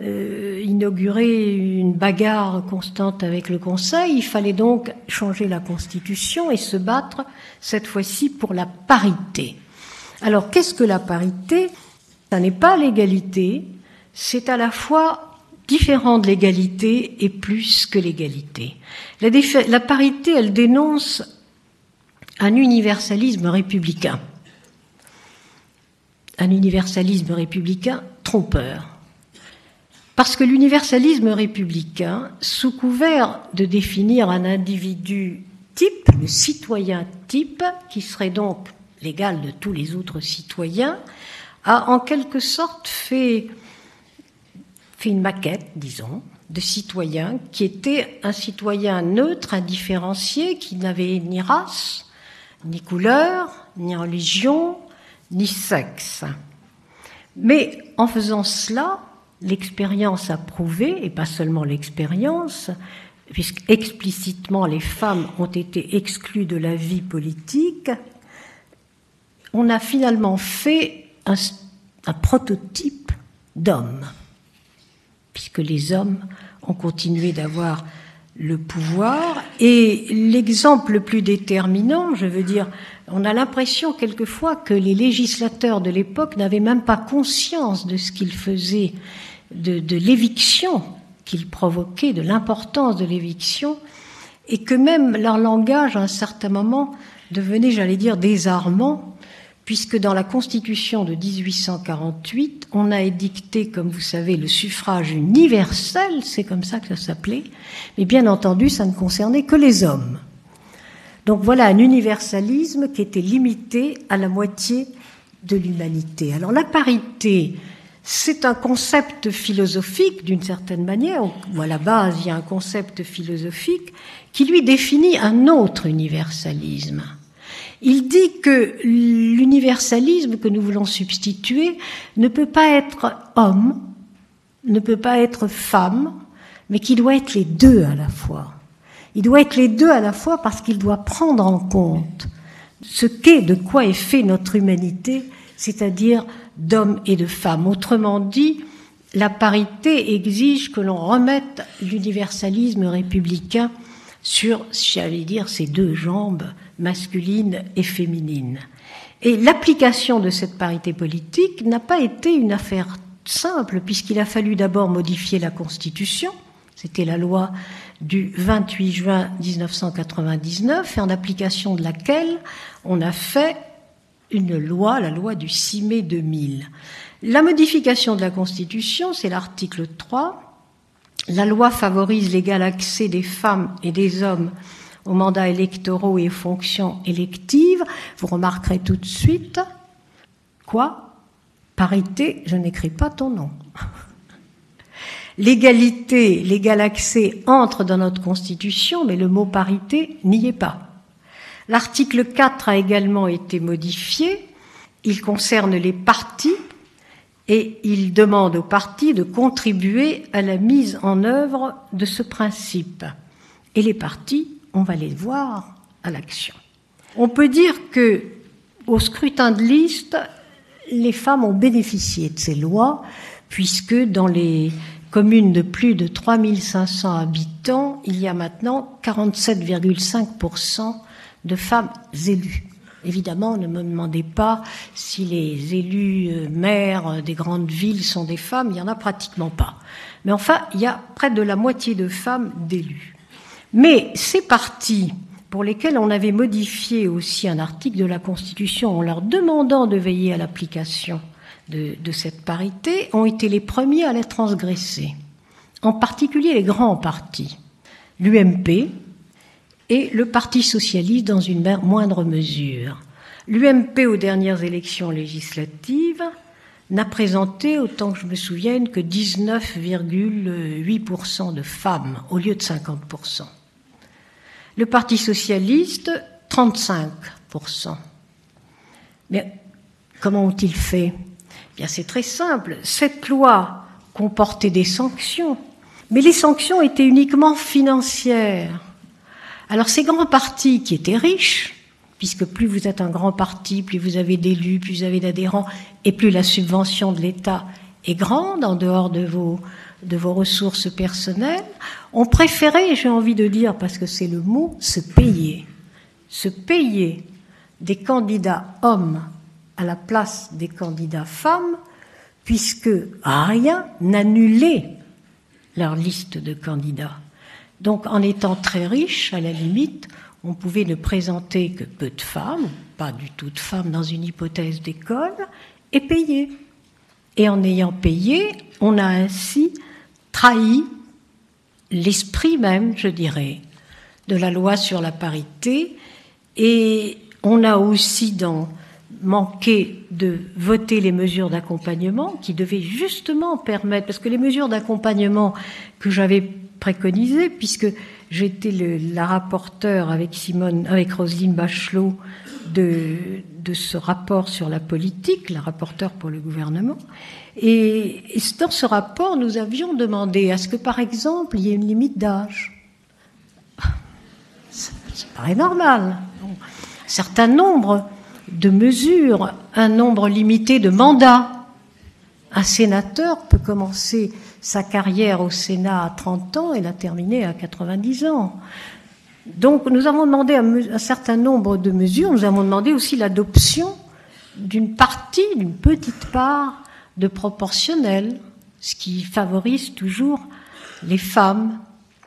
[SPEAKER 4] euh, inaugurer une bagarre constante avec le Conseil. Il fallait donc changer la Constitution et se battre, cette fois-ci, pour la parité. Alors, qu'est-ce que la parité? Ça n'est pas l'égalité, c'est à la fois différent de l'égalité et plus que l'égalité. La, la, parité, elle dénonce un universalisme républicain. Un universalisme républicain trompeur. Parce que l'universalisme républicain, sous couvert de définir un individu type, le citoyen type, qui serait donc l'égal de tous les autres citoyens, a en quelque sorte fait, une maquette, disons, de citoyen qui était un citoyen neutre, indifférencié, qui n'avait ni race, ni couleur, ni religion, ni sexe. Mais en faisant cela, l'expérience a prouvé, et pas seulement l'expérience, puisque explicitement les femmes ont été exclues de la vie politique, on a finalement fait un, prototype d'homme, puisque les hommes ont continué d'avoir le pouvoir. Et l'exemple le plus déterminant, je veux dire, on a l'impression quelquefois que les législateurs de l'époque n'avaient même pas conscience de ce qu'ils faisaient, de, l'éviction qu'ils provoquaient, de l'importance de l'éviction, et que même leur langage, à un certain moment, devenait, j'allais dire, désarmant, puisque dans la Constitution de 1848, on a édicté, comme vous savez, le suffrage universel, c'est comme ça que ça s'appelait, mais bien entendu, ça ne concernait que les hommes. Donc voilà un universalisme qui était limité à la moitié de l'humanité. Alors la parité, c'est un concept philosophique d'une certaine manière, ou à la base il y a un concept philosophique qui lui définit un autre universalisme. Il dit que l'universalisme que nous voulons substituer ne peut pas être homme, ne peut pas être femme, mais qu'il doit être les deux à la fois. Il doit être les deux à la fois parce qu'il doit prendre en compte ce qu'est, de quoi est fait notre humanité c'est-à-dire d'hommes et de femmes. Autrement dit, la parité exige que l'on remette l'universalisme républicain sur, j'allais dire, ses deux jambes, masculines et féminines. Et l'application de cette parité politique n'a pas été une affaire simple, puisqu'il a fallu d'abord modifier la Constitution, c'était la loi du 28 juin 1999, et en application de laquelle on a fait une loi, la loi du 6 mai 2000. La modification de la Constitution, c'est l'article 3. La loi favorise l'égal accès des femmes et des hommes aux mandats électoraux et aux fonctions électives. Vous remarquerez tout de suite, quoi? Parité, je n'écris pas ton nom. L'égalité, l'égal accès entre dans notre Constitution, mais le mot parité n'y est pas. L'article 4 a également été modifié. Il concerne les partis et il demande aux partis de contribuer à la mise en œuvre de ce principe. Et les partis, on va les voir à l'action. On peut dire que au scrutin de liste, les femmes ont bénéficié de ces lois, puisque dans les communes de plus de 3500 habitants, il y a maintenant 47,5% de femmes élues. Évidemment, ne me demandez pas si les élus euh, maires des grandes villes sont des femmes, il n'y en a pratiquement pas. Mais enfin, il y a près de la moitié de femmes d'élus. Mais ces partis pour lesquels on avait modifié aussi un article de la Constitution en leur demandant de veiller à l'application de, cette parité ont été les premiers à la transgresser. En particulier les grands partis. L'UMP, et le Parti socialiste dans une moindre mesure. L'UMP aux dernières élections législatives n'a présenté, autant que je me souvienne, que 19,8% de femmes au lieu de 50%. Le Parti socialiste, 35%. Mais comment ont-ils fait? Bien, c'est très simple. Cette loi comportait des sanctions, mais les sanctions étaient uniquement financières. Alors ces grands partis qui étaient riches, puisque plus vous êtes un grand parti, plus vous avez d'élus, plus vous avez d'adhérents, et plus la subvention de l'État est grande en dehors de vos, de vos ressources personnelles, ont préféré, j'ai envie de dire, parce que c'est le mot, se payer. Se payer des candidats hommes à la place des candidats femmes, puisque rien n'annulait leur liste de candidats. Donc, en étant très riche, à la limite, on pouvait ne présenter que peu de femmes, pas du tout de femmes dans une hypothèse d'école, et payer. Et en ayant payé, on a ainsi trahi l'esprit même, je dirais, de la loi sur la parité, et on a aussi dans, manqué de voter les mesures d'accompagnement qui devaient justement permettre, parce que les mesures d'accompagnement que j'avais préconisé, puisque j'étais la rapporteure avec Simone, avec Roselyne Bachelot de, de ce rapport sur la politique, la rapporteure pour le gouvernement. Et, dans ce rapport, nous avions demandé à ce que, par exemple, il y ait une limite d'âge. Ça, paraît normal. Certain de mesures, un nombre limité de mandats. Un sénateur peut commencer sa carrière au Sénat à 30 ans et l'a terminée à 90 ans. Donc nous avons demandé un, certain nombre de mesures, nous avons demandé aussi l'adoption d'une partie, d'une petite part de proportionnel, ce qui favorise toujours les femmes,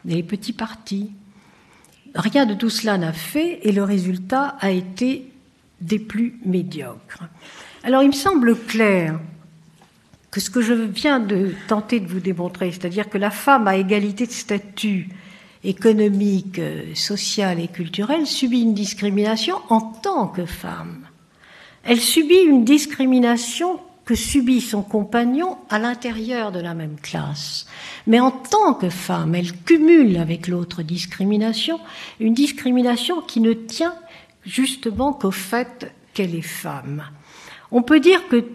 [SPEAKER 4] les petits partis. Rien de tout cela n'a fait et le résultat a été des plus médiocres. Alors il me semble clair que ce que je viens de tenter de vous démontrer, c'est-à-dire que la femme à égalité de statut économique, social et culturel subit une discrimination en tant que femme. Elle subit une discrimination que subit son compagnon à l'intérieur de la même classe. Mais en tant que femme, elle cumule avec l'autre discrimination, une discrimination qui ne tient justement qu'au fait qu'elle est femme. On peut dire que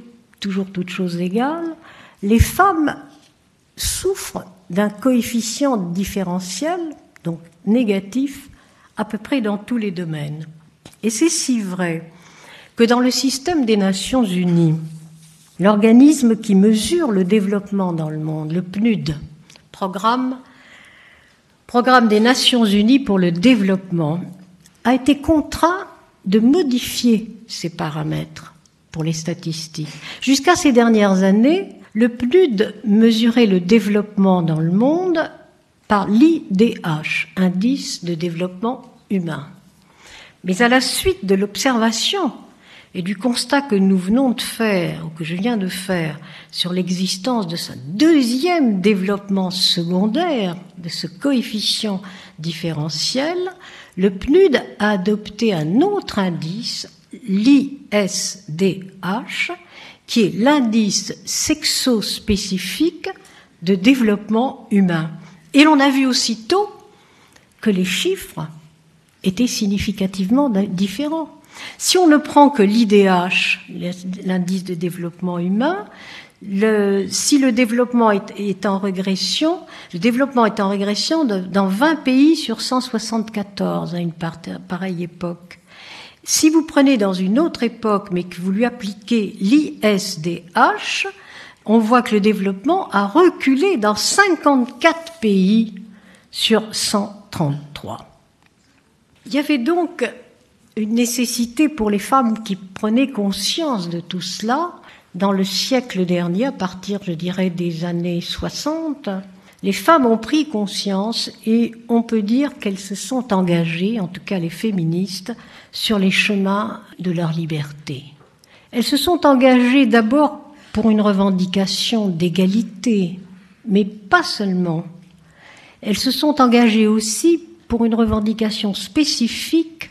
[SPEAKER 4] toujours toutes choses égales, les femmes souffrent d'un coefficient différentiel, donc négatif, à peu près dans tous les domaines. Et c'est si vrai que dans le système des Nations Unies, l'organisme qui mesure le développement dans le monde, le PNUD, programme, programme des Nations Unies pour le développement, a été contraint de modifier ces paramètres pour les statistiques. Jusqu'à ces dernières années, le PNUD mesurait le développement dans le monde par l'IDH, indice de développement humain. Mais à la suite de l'observation et du constat que nous venons de faire, ou que je viens de faire, sur l'existence de ce deuxième développement secondaire, de ce coefficient différentiel, le PNUD a adopté un autre indice, l'ISDH, qui est l'indice sexospécifique de développement humain. Et l'on a vu aussitôt que les chiffres étaient significativement différents. Si on ne prend que l'IDH, l'indice de développement humain, le, si le développement est, est, en régression, le développement est en régression de, dans 20 pays sur 174 à une pareille époque. Si vous prenez dans une autre époque, mais que vous lui appliquez l'ISDH, on voit que le développement a reculé dans 54 pays sur 133. Il y avait donc une nécessité pour les femmes qui prenaient conscience de tout cela dans le siècle dernier, à partir, je dirais, des années 60, les femmes ont pris conscience et on peut dire qu'elles se sont engagées, en tout cas les féministes, sur les chemins de leur liberté. Elles se sont engagées d'abord pour une revendication d'égalité, mais pas seulement. Elles se sont engagées aussi pour une revendication spécifique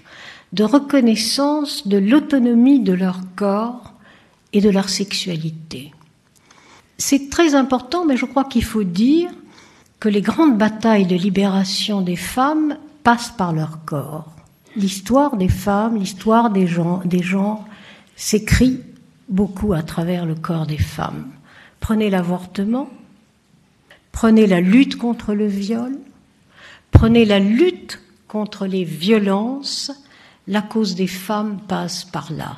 [SPEAKER 4] de reconnaissance de l'autonomie de leur corps et de leur sexualité. C'est très important, mais je crois qu'il faut dire que les grandes batailles de libération des femmes passent par leur corps. L'histoire des femmes, l'histoire des gens, des gens s'écrit beaucoup à travers le corps des femmes. Prenez l'avortement, prenez la lutte contre le viol, prenez la lutte contre les violences, la cause des femmes passe par là.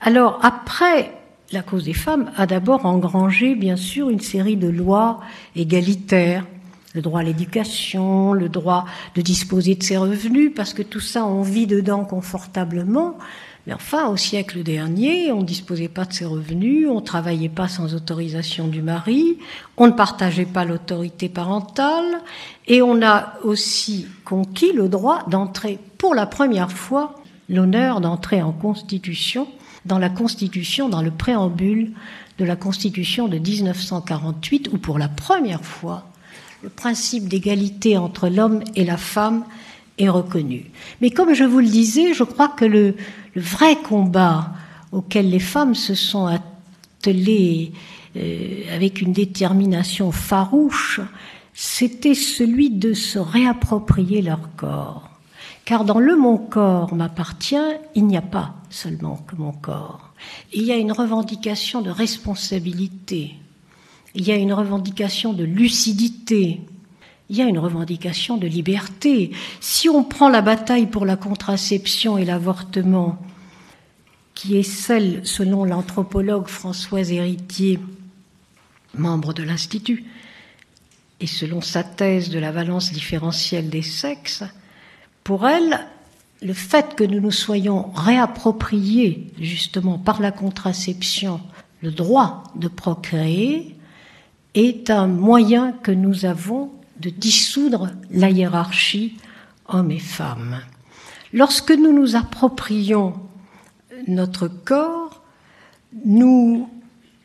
[SPEAKER 4] Alors après, la cause des femmes a d'abord engrangé, bien sûr, une série de lois égalitaires, le droit à l'éducation, le droit de disposer de ses revenus, parce que tout ça, on vit dedans confortablement, mais enfin, au siècle dernier, on ne disposait pas de ses revenus, on ne travaillait pas sans autorisation du mari, on ne partageait pas l'autorité parentale, et on a aussi conquis le droit d'entrer pour la première fois, l'honneur d'entrer en constitution, dans la constitution, dans le préambule de la constitution de 1948, où pour la première fois, le principe d'égalité entre l'homme et la femme est reconnu. Mais comme je vous le disais, je crois que le, vrai combat auquel les femmes se sont attelées euh, avec une détermination farouche, c'était celui de se réapproprier leur corps. Car dans le mon corps m'appartient, il n'y a pas seulement que mon corps. Il y a une revendication de responsabilité, il y a une revendication de lucidité, il y a une revendication de liberté. Si on prend la bataille pour la contraception et l'avortement, qui est celle, selon l'anthropologue Françoise Héritier, membre de l'Institut, et selon sa thèse de la valence différentielle des sexes, pour elle, le fait que nous nous soyons réappropriés justement par la contraception le droit de procréer est un moyen que nous avons de dissoudre la hiérarchie hommes et femmes. Lorsque nous nous approprions notre corps, nous,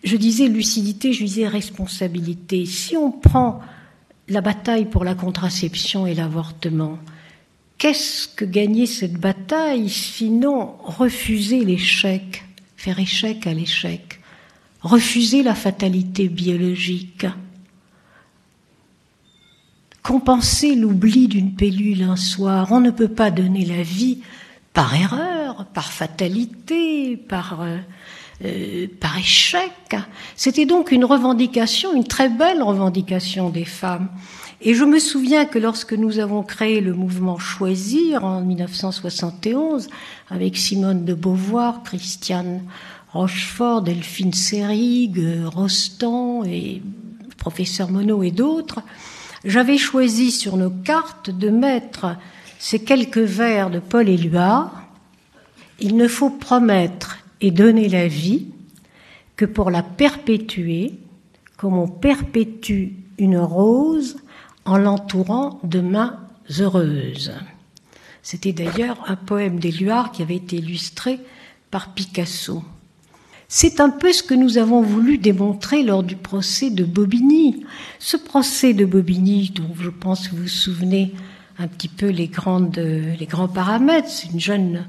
[SPEAKER 4] je disais lucidité, je disais responsabilité. Si on prend la bataille pour la contraception et l'avortement, qu'est-ce que gagner cette bataille sinon refuser l'échec, faire échec à l'échec, refuser la fatalité biologique compenser l'oubli d'une pellule un soir? On ne peut pas donner la vie par erreur, par fatalité, par, euh, euh, par échec. C'était donc une revendication, une très belle revendication des femmes. Et je me souviens que lorsque nous avons créé le mouvement Choisir en 1971, avec Simone de Beauvoir, Christiane Rochefort, Delphine Seyrig, Rostand et professeur Monod et d'autres, j'avais choisi sur nos cartes de mettre ces quelques vers de Paul Éluard. Il ne faut promettre et donner la vie que pour la perpétuer, comme on perpétue une rose en l'entourant de mains heureuses. C'était d'ailleurs un poème d'Éluard qui avait été illustré par Picasso. C'est un peu ce que nous avons voulu démontrer lors du procès de Bobigny. Ce procès de Bobigny, dont je pense que vous vous souvenez un petit peu les, grandes, les grands paramètres, c'est une jeune,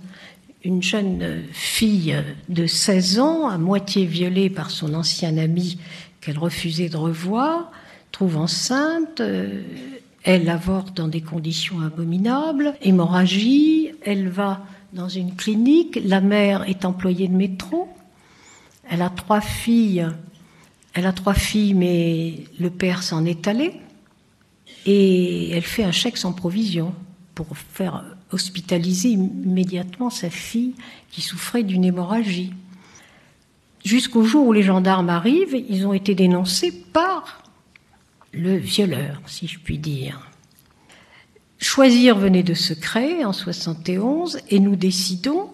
[SPEAKER 4] une jeune fille de 16 ans, à moitié violée par son ancien ami qu'elle refusait de revoir, trouve enceinte, euh, elle avorte dans des conditions abominables, hémorragie, elle va dans une clinique, la mère est employée de métro, elle a trois filles. Elle a trois filles, mais le père s'en est allé. Et elle fait un chèque sans provision pour faire hospitaliser immédiatement sa fille qui souffrait d'une hémorragie. Jusqu'au jour où les gendarmes arrivent, ils ont été dénoncés par le violeur, si je puis dire. Choisir venait de se créer en 71 et nous décidons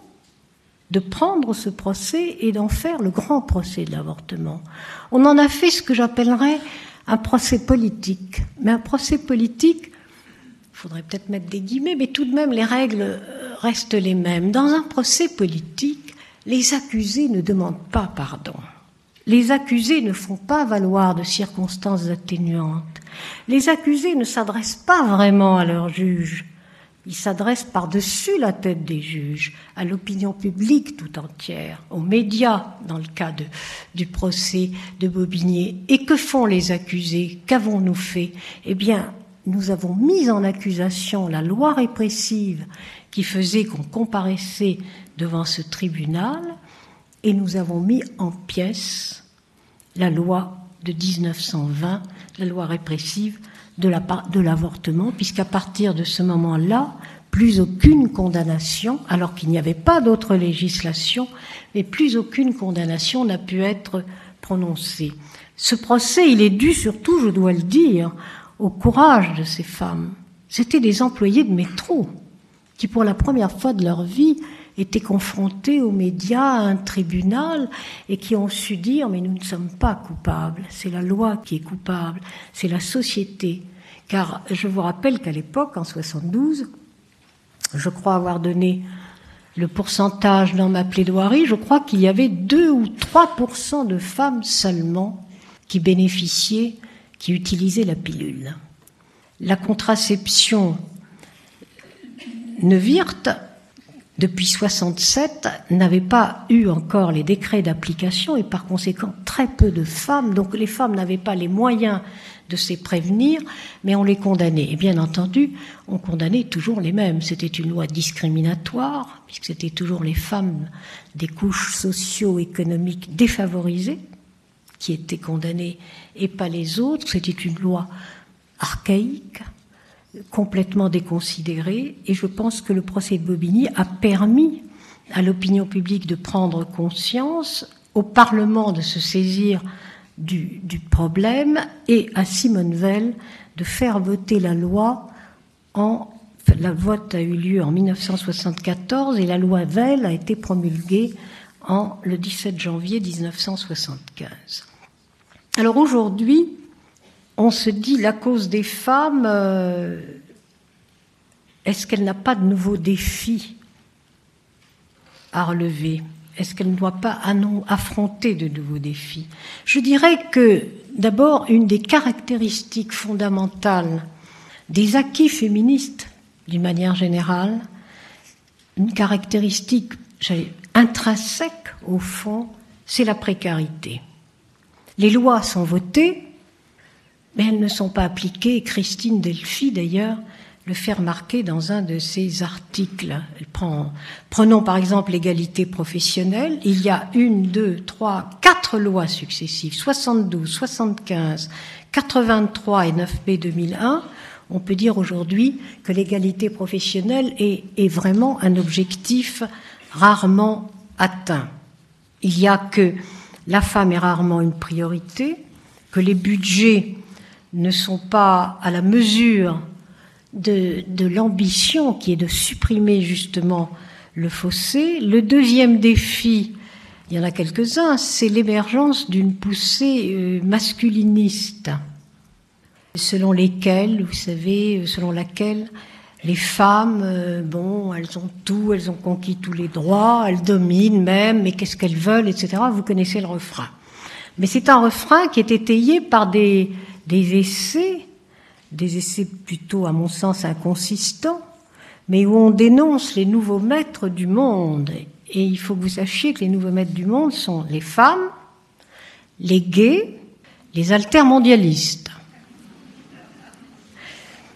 [SPEAKER 4] de prendre ce procès et d'en faire le grand procès de l'avortement. On en a fait ce que j'appellerais un procès politique. Mais un procès politique, il faudrait peut-être mettre des guillemets, mais tout de même les règles restent les mêmes. Dans un procès politique, les accusés ne demandent pas pardon. Les accusés ne font pas valoir de circonstances atténuantes. Les accusés ne s'adressent pas vraiment à leur juge. Il s'adresse par-dessus la tête des juges, à l'opinion publique tout entière, aux médias dans le cas du procès de Bobigné. Et que font les accusés? Qu'avons-nous fait? Eh bien, nous avons mis en accusation la loi répressive qui faisait qu'on comparaissait devant ce tribunal et nous avons mis en pièces la loi de 1920, la loi répressive de l'avortement, puisqu'à partir de ce moment-là, plus aucune condamnation, alors qu'il n'y avait pas d'autre législation, mais plus aucune condamnation n'a pu être prononcée. Ce procès, il est dû surtout, je dois le dire, au courage de ces femmes. C'étaient des employés de métro qui, pour la première fois de leur vie, étaient confrontés aux médias, à un tribunal, et qui ont su dire mais nous ne sommes pas coupables, c'est la loi qui est coupable, c'est la société. Car je vous rappelle qu'à l'époque, en 72, je crois avoir donné le pourcentage dans ma plaidoirie, je crois qu'il y avait 2 ou 3% de femmes seulement qui bénéficiaient, qui utilisaient la pilule. La contraception Neuwirth depuis 67, n'avait pas eu encore les décrets d'application et par conséquent très peu de femmes. Donc les femmes n'avaient pas les moyens de se prévenir, mais on les condamnait. Et bien entendu, on condamnait toujours les mêmes. C'était une loi discriminatoire, puisque c'était toujours les femmes des couches socio-économiques défavorisées qui étaient condamnées et pas les autres. C'était une loi archaïque complètement déconsidéré et je pense que le procès de Bobigny a permis à l'opinion publique de prendre conscience, au Parlement de se saisir du, problème et à Simone Veil de faire voter la loi en. La vote a eu lieu en 1974 et la loi Veil a été promulguée en le 17 janvier 1975. Alors aujourd'hui, on se dit la cause des femmes, euh, est-ce qu'elle n'a pas de nouveaux défis à relever? Est-ce qu'elle ne doit pas affronter de nouveaux défis? Je dirais que d'abord, une des caractéristiques fondamentales des acquis féministes, d'une manière générale, une caractéristique intrinsèque au fond, c'est la précarité. Les lois sont votées, mais elles ne sont pas appliquées. Christine Delphi, d'ailleurs, le fait remarquer dans un de ses articles. prenons par exemple l'égalité professionnelle. Il y a une, deux, trois, quatre lois successives, 72, 75, 83 et 9b 2001. On peut dire aujourd'hui que l'égalité professionnelle est, est vraiment un objectif rarement atteint. Il y a que la femme est rarement une priorité, que les budgets ne sont pas à la mesure de, l'ambition qui est de supprimer justement le fossé. Le deuxième défi, il y en a quelques-uns, c'est l'émergence d'une poussée euh, masculiniste, selon lesquelles, vous savez, selon laquelle les femmes, euh, bon, elles ont tout, elles ont conquis tous les droits, elles dominent même, mais qu'est-ce qu'elles veulent, etc. Vous connaissez le refrain. Mais c'est un refrain qui est étayé par des, des essais des essais plutôt, à mon sens, inconsistants, mais où on dénonce les nouveaux maîtres du monde. Et il faut que vous sachiez que les nouveaux maîtres du monde sont les femmes, les gays, les altermondialistes.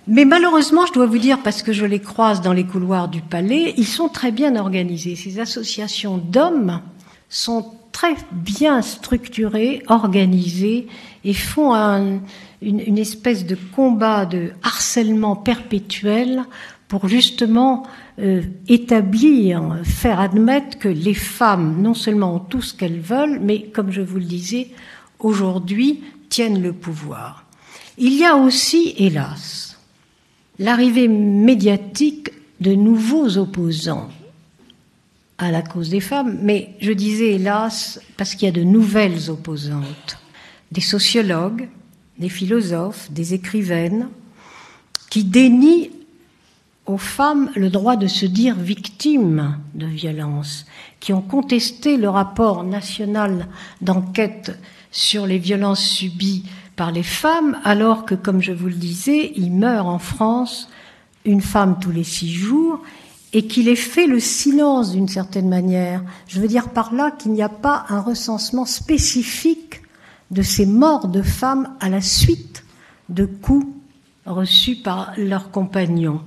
[SPEAKER 4] Mais malheureusement, je dois vous dire, parce que je les croise dans les couloirs du palais, ils sont très bien organisés. Ces associations d'hommes sont très bien structurées, organisées et font un, une, espèce de combat de harcèlement perpétuel pour justement euh, établir, faire admettre que les femmes non seulement ont tout ce qu'elles veulent, mais comme je vous le disais, aujourd'hui tiennent le pouvoir. Il y a aussi, hélas, l'arrivée médiatique de nouveaux opposants à la cause des femmes, mais je disais hélas parce qu'il y a de nouvelles opposantes, des sociologues, des philosophes, des écrivaines, qui dénient aux femmes le droit de se dire victimes de violences, qui ont contesté le rapport national d'enquête sur les violences subies par les femmes, alors que, comme je vous le disais, il meurt en France une femme tous les six jours et qu'il ait fait le silence d'une certaine manière. Je veux dire par là qu'il n'y a pas un recensement spécifique de ces morts de femmes à la suite de coups reçus par leurs compagnons.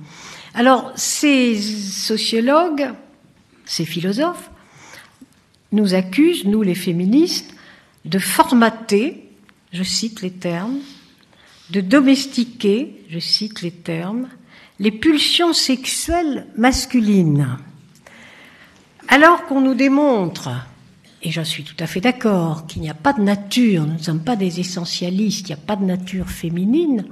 [SPEAKER 4] Alors, ces sociologues, ces philosophes, nous accusent, nous les féministes, de formater, je cite les termes, de domestiquer, je cite les termes, les pulsions sexuelles masculines. Alors qu'on nous démontre et j'en suis tout à fait d'accord, qu'il n'y a pas de nature, nous ne sommes pas des essentialistes, il n'y a pas de nature féminine,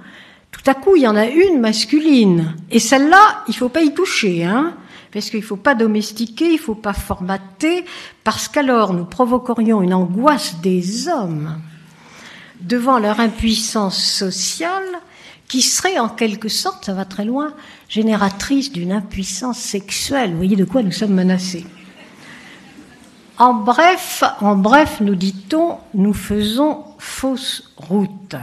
[SPEAKER 4] tout à coup il y en a une masculine. Et celle-là, il ne faut pas y toucher, hein, parce qu'il ne faut pas domestiquer, il ne faut pas formater, parce qu'alors nous provoquerions une angoisse des hommes devant leur impuissance sociale qui serait en quelque sorte, ça va très loin, génératrice d'une impuissance sexuelle. Vous voyez de quoi nous sommes menacés. En bref, en bref, nous dit-on, nous faisons fausse route.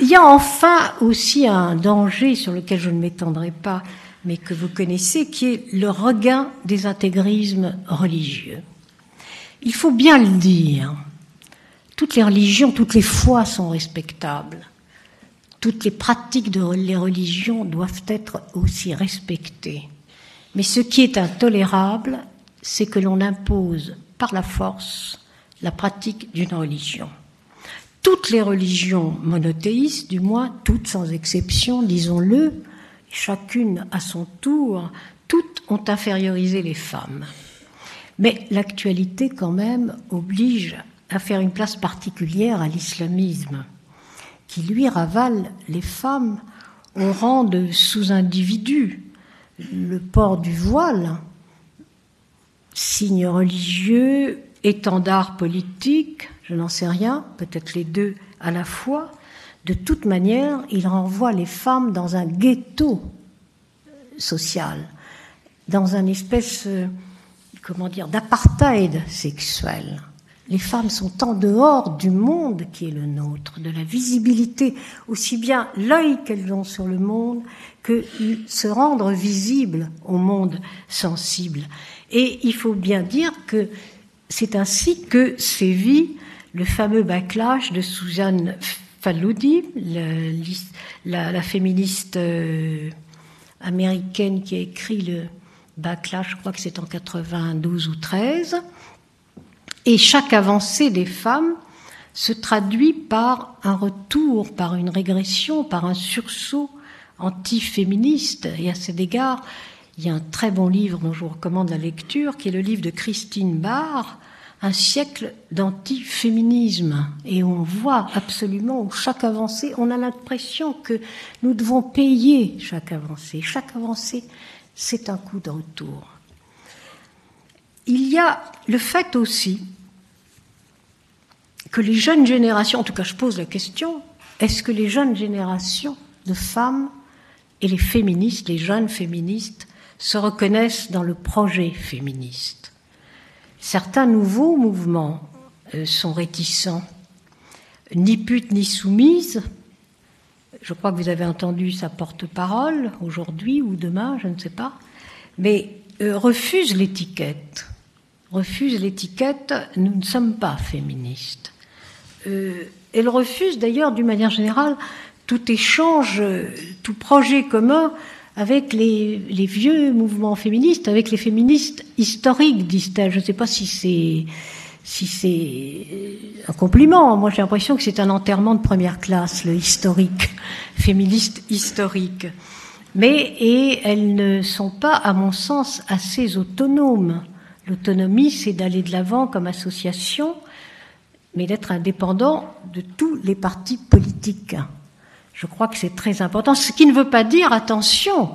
[SPEAKER 4] Il y a enfin aussi un danger sur lequel je ne m'étendrai pas, mais que vous connaissez, qui est le regain des intégrismes religieux. Il faut bien le dire, toutes les religions, toutes les foi sont respectables toutes les pratiques de les religions doivent être aussi respectées. Mais ce qui est intolérable, c'est que l'on impose par la force la pratique d'une religion. Toutes les religions monothéistes, du moins toutes sans exception, disons-le, chacune à son tour, toutes ont infériorisé les femmes. Mais l'actualité quand même oblige à faire une place particulière à l'islamisme qui lui ravale les femmes au rang de sous-individus. Le port du voile, signe religieux, étendard politique, je n'en sais rien, peut-être les deux à la fois. De toute manière, il renvoie les femmes dans un ghetto social, dans un espèce, euh, comment dire, d'apartheid sexuel. Les femmes sont en dehors du monde qui est le nôtre, de la visibilité, aussi bien l'œil qu'elles ont sur le monde que se rendre visible au monde sensible. Et il faut bien dire que c'est ainsi que sévit le fameux backlash de Suzanne Faludi, la, féministe euh, américaine qui a écrit le backlash, je crois que c'est en 92 ou 13. Et chaque avancée des femmes se traduit par un retour, par une régression, par un sursaut anti-féministe. Et à cet égard, il y a un très bon livre dont je vous recommande la lecture, qui est le livre de Christine Barr, Un siècle d'anti-féminisme. Et on voit absolument où chaque avancée, on a l'impression que nous devons payer chaque avancée. Chaque avancée, c'est un coup de retour. Il y a le fait aussi que les jeunes générations, en tout cas je pose la question, est-ce que les jeunes générations de femmes et les féministes, les jeunes féministes, se reconnaissent dans le projet féministe? Certains nouveaux mouvements euh, sont réticents. Ni pute ni soumise, je crois que vous avez entendu sa porte-parole aujourd'hui ou demain, je ne sais pas, mais euh, refuse l'étiquette. Refuse l'étiquette, nous ne sommes pas féministes. Euh, elle refuse d'ailleurs, d'une manière générale, tout échange, tout projet commun avec les, vieux mouvements féministes, avec les féministes historiques, disent-elles. Je ne sais pas si c'est si c'est un compliment. Moi, j'ai l'impression que c'est un enterrement de première classe, le historique, féministe historique. Mais et elles ne sont pas, à mon sens, assez autonomes. L'autonomie, c'est d'aller de l'avant comme association mais d'être indépendant de tous les partis politiques. Je crois que c'est très important. Ce qui ne veut pas dire, attention,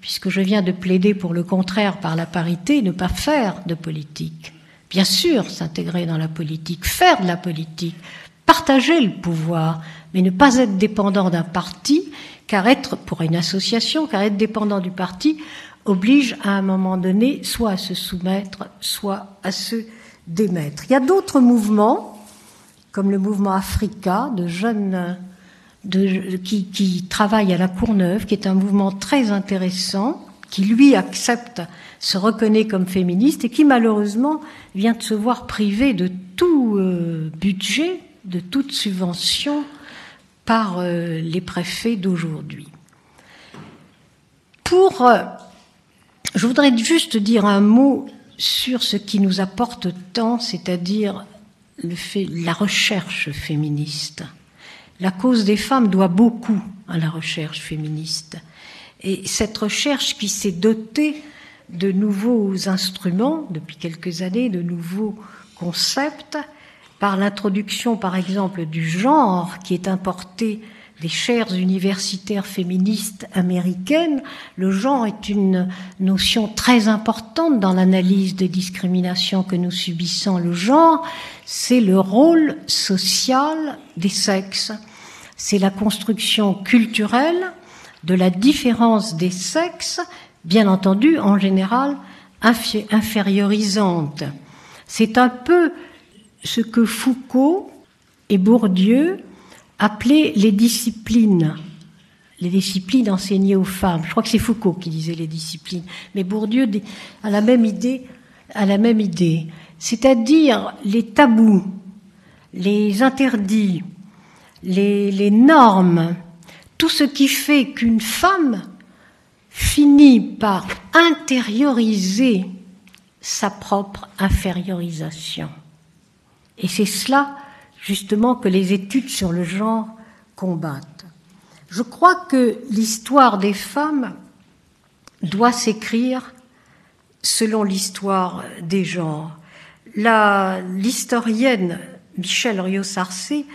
[SPEAKER 4] puisque je viens de plaider pour le contraire par la parité, ne pas faire de politique. Bien sûr, s'intégrer dans la politique, faire de la politique, partager le pouvoir, mais ne pas être dépendant d'un parti, car être, pour une association, car être dépendant du parti oblige à un moment donné soit à se soumettre, soit à se démettre. Il y a d'autres mouvements comme le mouvement Africa de jeunes qui, qui travaillent à la Courneuve, qui est un mouvement très intéressant, qui lui accepte, se reconnaît comme féministe et qui malheureusement vient de se voir privé de tout euh, budget, de toute subvention par euh, les préfets d'aujourd'hui. Pour, euh, je voudrais juste dire un mot sur ce qui nous apporte tant, c'est-à-dire le fait, la recherche féministe. La cause des femmes doit beaucoup à la recherche féministe. Et cette recherche qui s'est dotée de nouveaux instruments depuis quelques années, de nouveaux concepts, par l'introduction par exemple du genre qui est importé des chaires universitaires féministes américaines, le genre est une notion très importante dans l'analyse des discriminations que nous subissons. Le genre, c'est le rôle social des sexes. C'est la construction culturelle de la différence des sexes, bien entendu, en général, infériorisante. C'est un peu ce que Foucault et Bourdieu appelées les disciplines, les disciplines enseignées aux femmes. Je crois que c'est Foucault qui disait les disciplines, mais Bourdieu a la même idée, a la même idée, c'est-à-dire les tabous, les interdits, les normes, tout ce qui fait qu'une femme finit par intérioriser sa propre infériorisation. Et c'est cela justement que les études sur le genre combattent. Je crois que l'histoire des femmes doit s'écrire selon l'histoire des genres. L'historienne Michelle Rio-Sarcé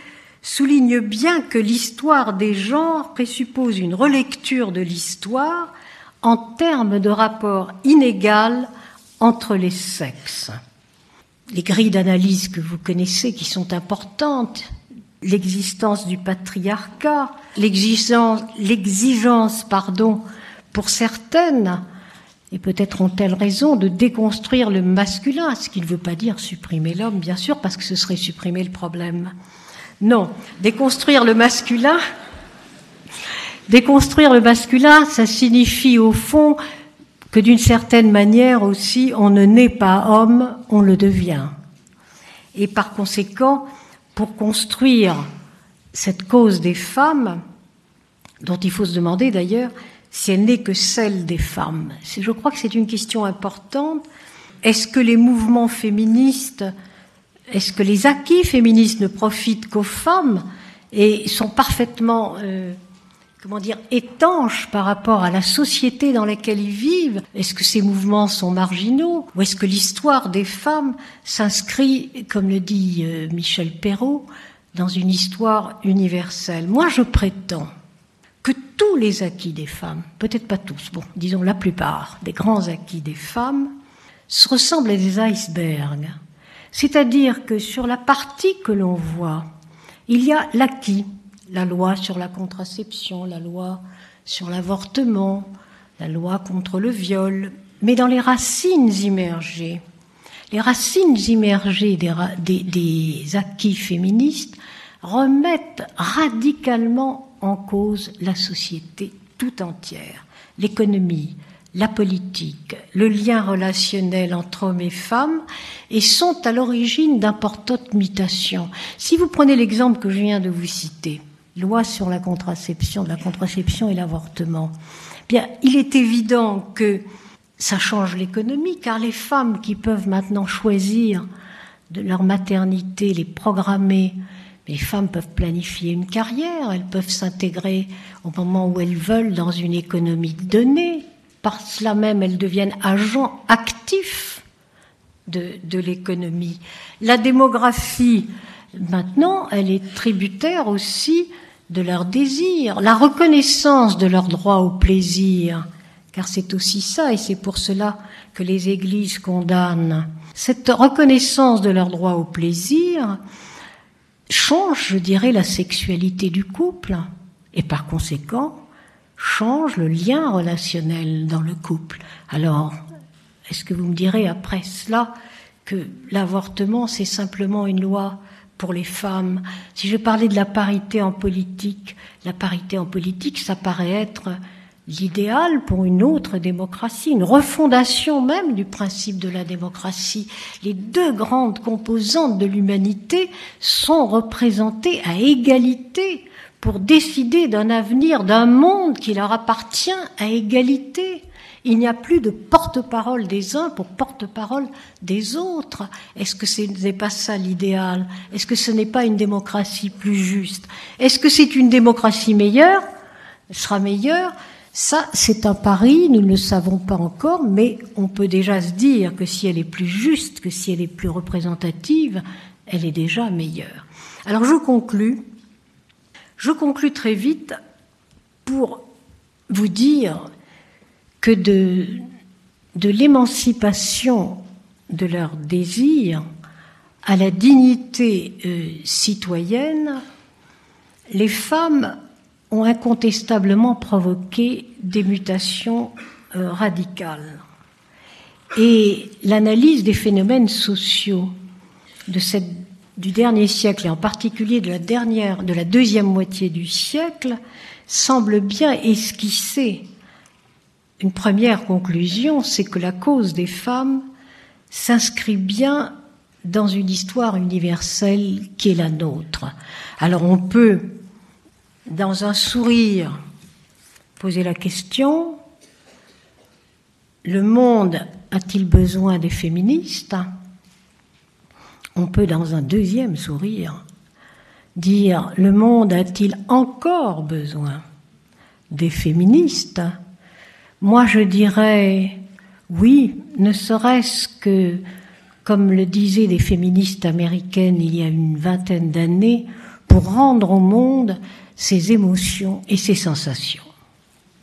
[SPEAKER 4] souligne bien que l'histoire des genres présuppose une relecture de l'histoire en termes de rapport inégal entre les sexes les grilles d'analyse que vous connaissez qui sont importantes, l'existence du patriarcat, l'exigence, pardon, pour certaines, et peut-être ont-elles raison, de déconstruire le masculin, ce qui ne veut pas dire supprimer l'homme, bien sûr, parce que ce serait supprimer le problème. Non, déconstruire le masculin, déconstruire le masculin, ça signifie au fond que d'une certaine manière aussi, on ne naît pas homme, on le devient. Et par conséquent, pour construire cette cause des femmes, dont il faut se demander d'ailleurs si elle n'est que celle des femmes. Je crois que c'est une question importante. Est-ce que les mouvements féministes, est-ce que les acquis féministes ne profitent qu'aux femmes et sont parfaitement, euh, comment dire, étanches par rapport à la société dans laquelle ils vivent? Est-ce que ces mouvements sont marginaux? Ou est-ce que l'histoire des femmes s'inscrit, comme le dit euh, Michel Perrault, dans une histoire universelle? Moi, je prétends que tous les acquis des femmes, peut-être pas tous, bon, disons la plupart des grands acquis des femmes, se ressemblent à des icebergs. C'est-à-dire que sur la partie que l'on voit, il y a l'acquis, la loi sur la contraception, la loi sur l'avortement, la loi contre le viol, mais dans les racines immergées, les racines immergées des, acquis féministes remettent radicalement en cause la société tout entière, l'économie, la politique, le lien relationnel entre hommes et femmes, et sont à l'origine d'importantes mutations. Si vous prenez l'exemple que je viens de vous citer, loi sur la contraception, la contraception et l'avortement, bien, il est évident que ça change l'économie, car les femmes qui peuvent maintenant choisir de leur maternité, les programmer, les femmes peuvent planifier une carrière, elles peuvent s'intégrer au moment où elles veulent dans une économie donnée. Par cela même, elles deviennent agents actifs de, l'économie. La démographie, maintenant, elle est tributaire aussi de leur désir, la reconnaissance de leur droit au plaisir, car c'est aussi ça, et c'est pour cela que les églises condamnent. Cette reconnaissance de leur droit au plaisir, change, je dirais, la sexualité du couple et par conséquent change le lien relationnel dans le couple. Alors, est-ce que vous me direz après cela que l'avortement, c'est simplement une loi pour les femmes? Si je parlais de la parité en politique, la parité en politique, ça paraît être l'idéal pour une autre démocratie, une refondation même du principe de la démocratie. Les deux grandes composantes de l'humanité sont représentées à égalité pour décider d'un avenir, d'un monde qui leur appartient à égalité. Il n'y a plus de porte-parole des uns pour porte-parole des autres. Est-ce que ce n'est pas ça l'idéal? Est-ce que ce n'est pas une démocratie plus juste? Est-ce que c'est une démocratie meilleure? Elle sera meilleure ça, c'est un pari, nous ne le savons pas encore, mais on peut déjà se dire que si elle est plus juste, que si elle est plus représentative, elle est déjà meilleure. Alors je conclus. Je conclus très vite pour vous dire que de, l'émancipation de leur désir à la dignité euh, citoyenne, les femmes ont incontestablement provoqué des mutations euh, radicales. Et l'analyse des phénomènes sociaux de cette, du dernier siècle, et en particulier de la, dernière, de la deuxième moitié du siècle, semble bien esquisser une première conclusion, c'est que la cause des femmes s'inscrit bien dans une histoire universelle qui est la nôtre. Alors on peut dans un sourire, poser la question, le monde a-t-il besoin des féministes? On peut, dans un deuxième sourire, dire, le monde a-t-il encore besoin des féministes? Moi, je dirais, oui, ne serait-ce que, comme le disaient des féministes américaines il y a une vingtaine d'années, pour rendre au monde ses émotions et ses sensations.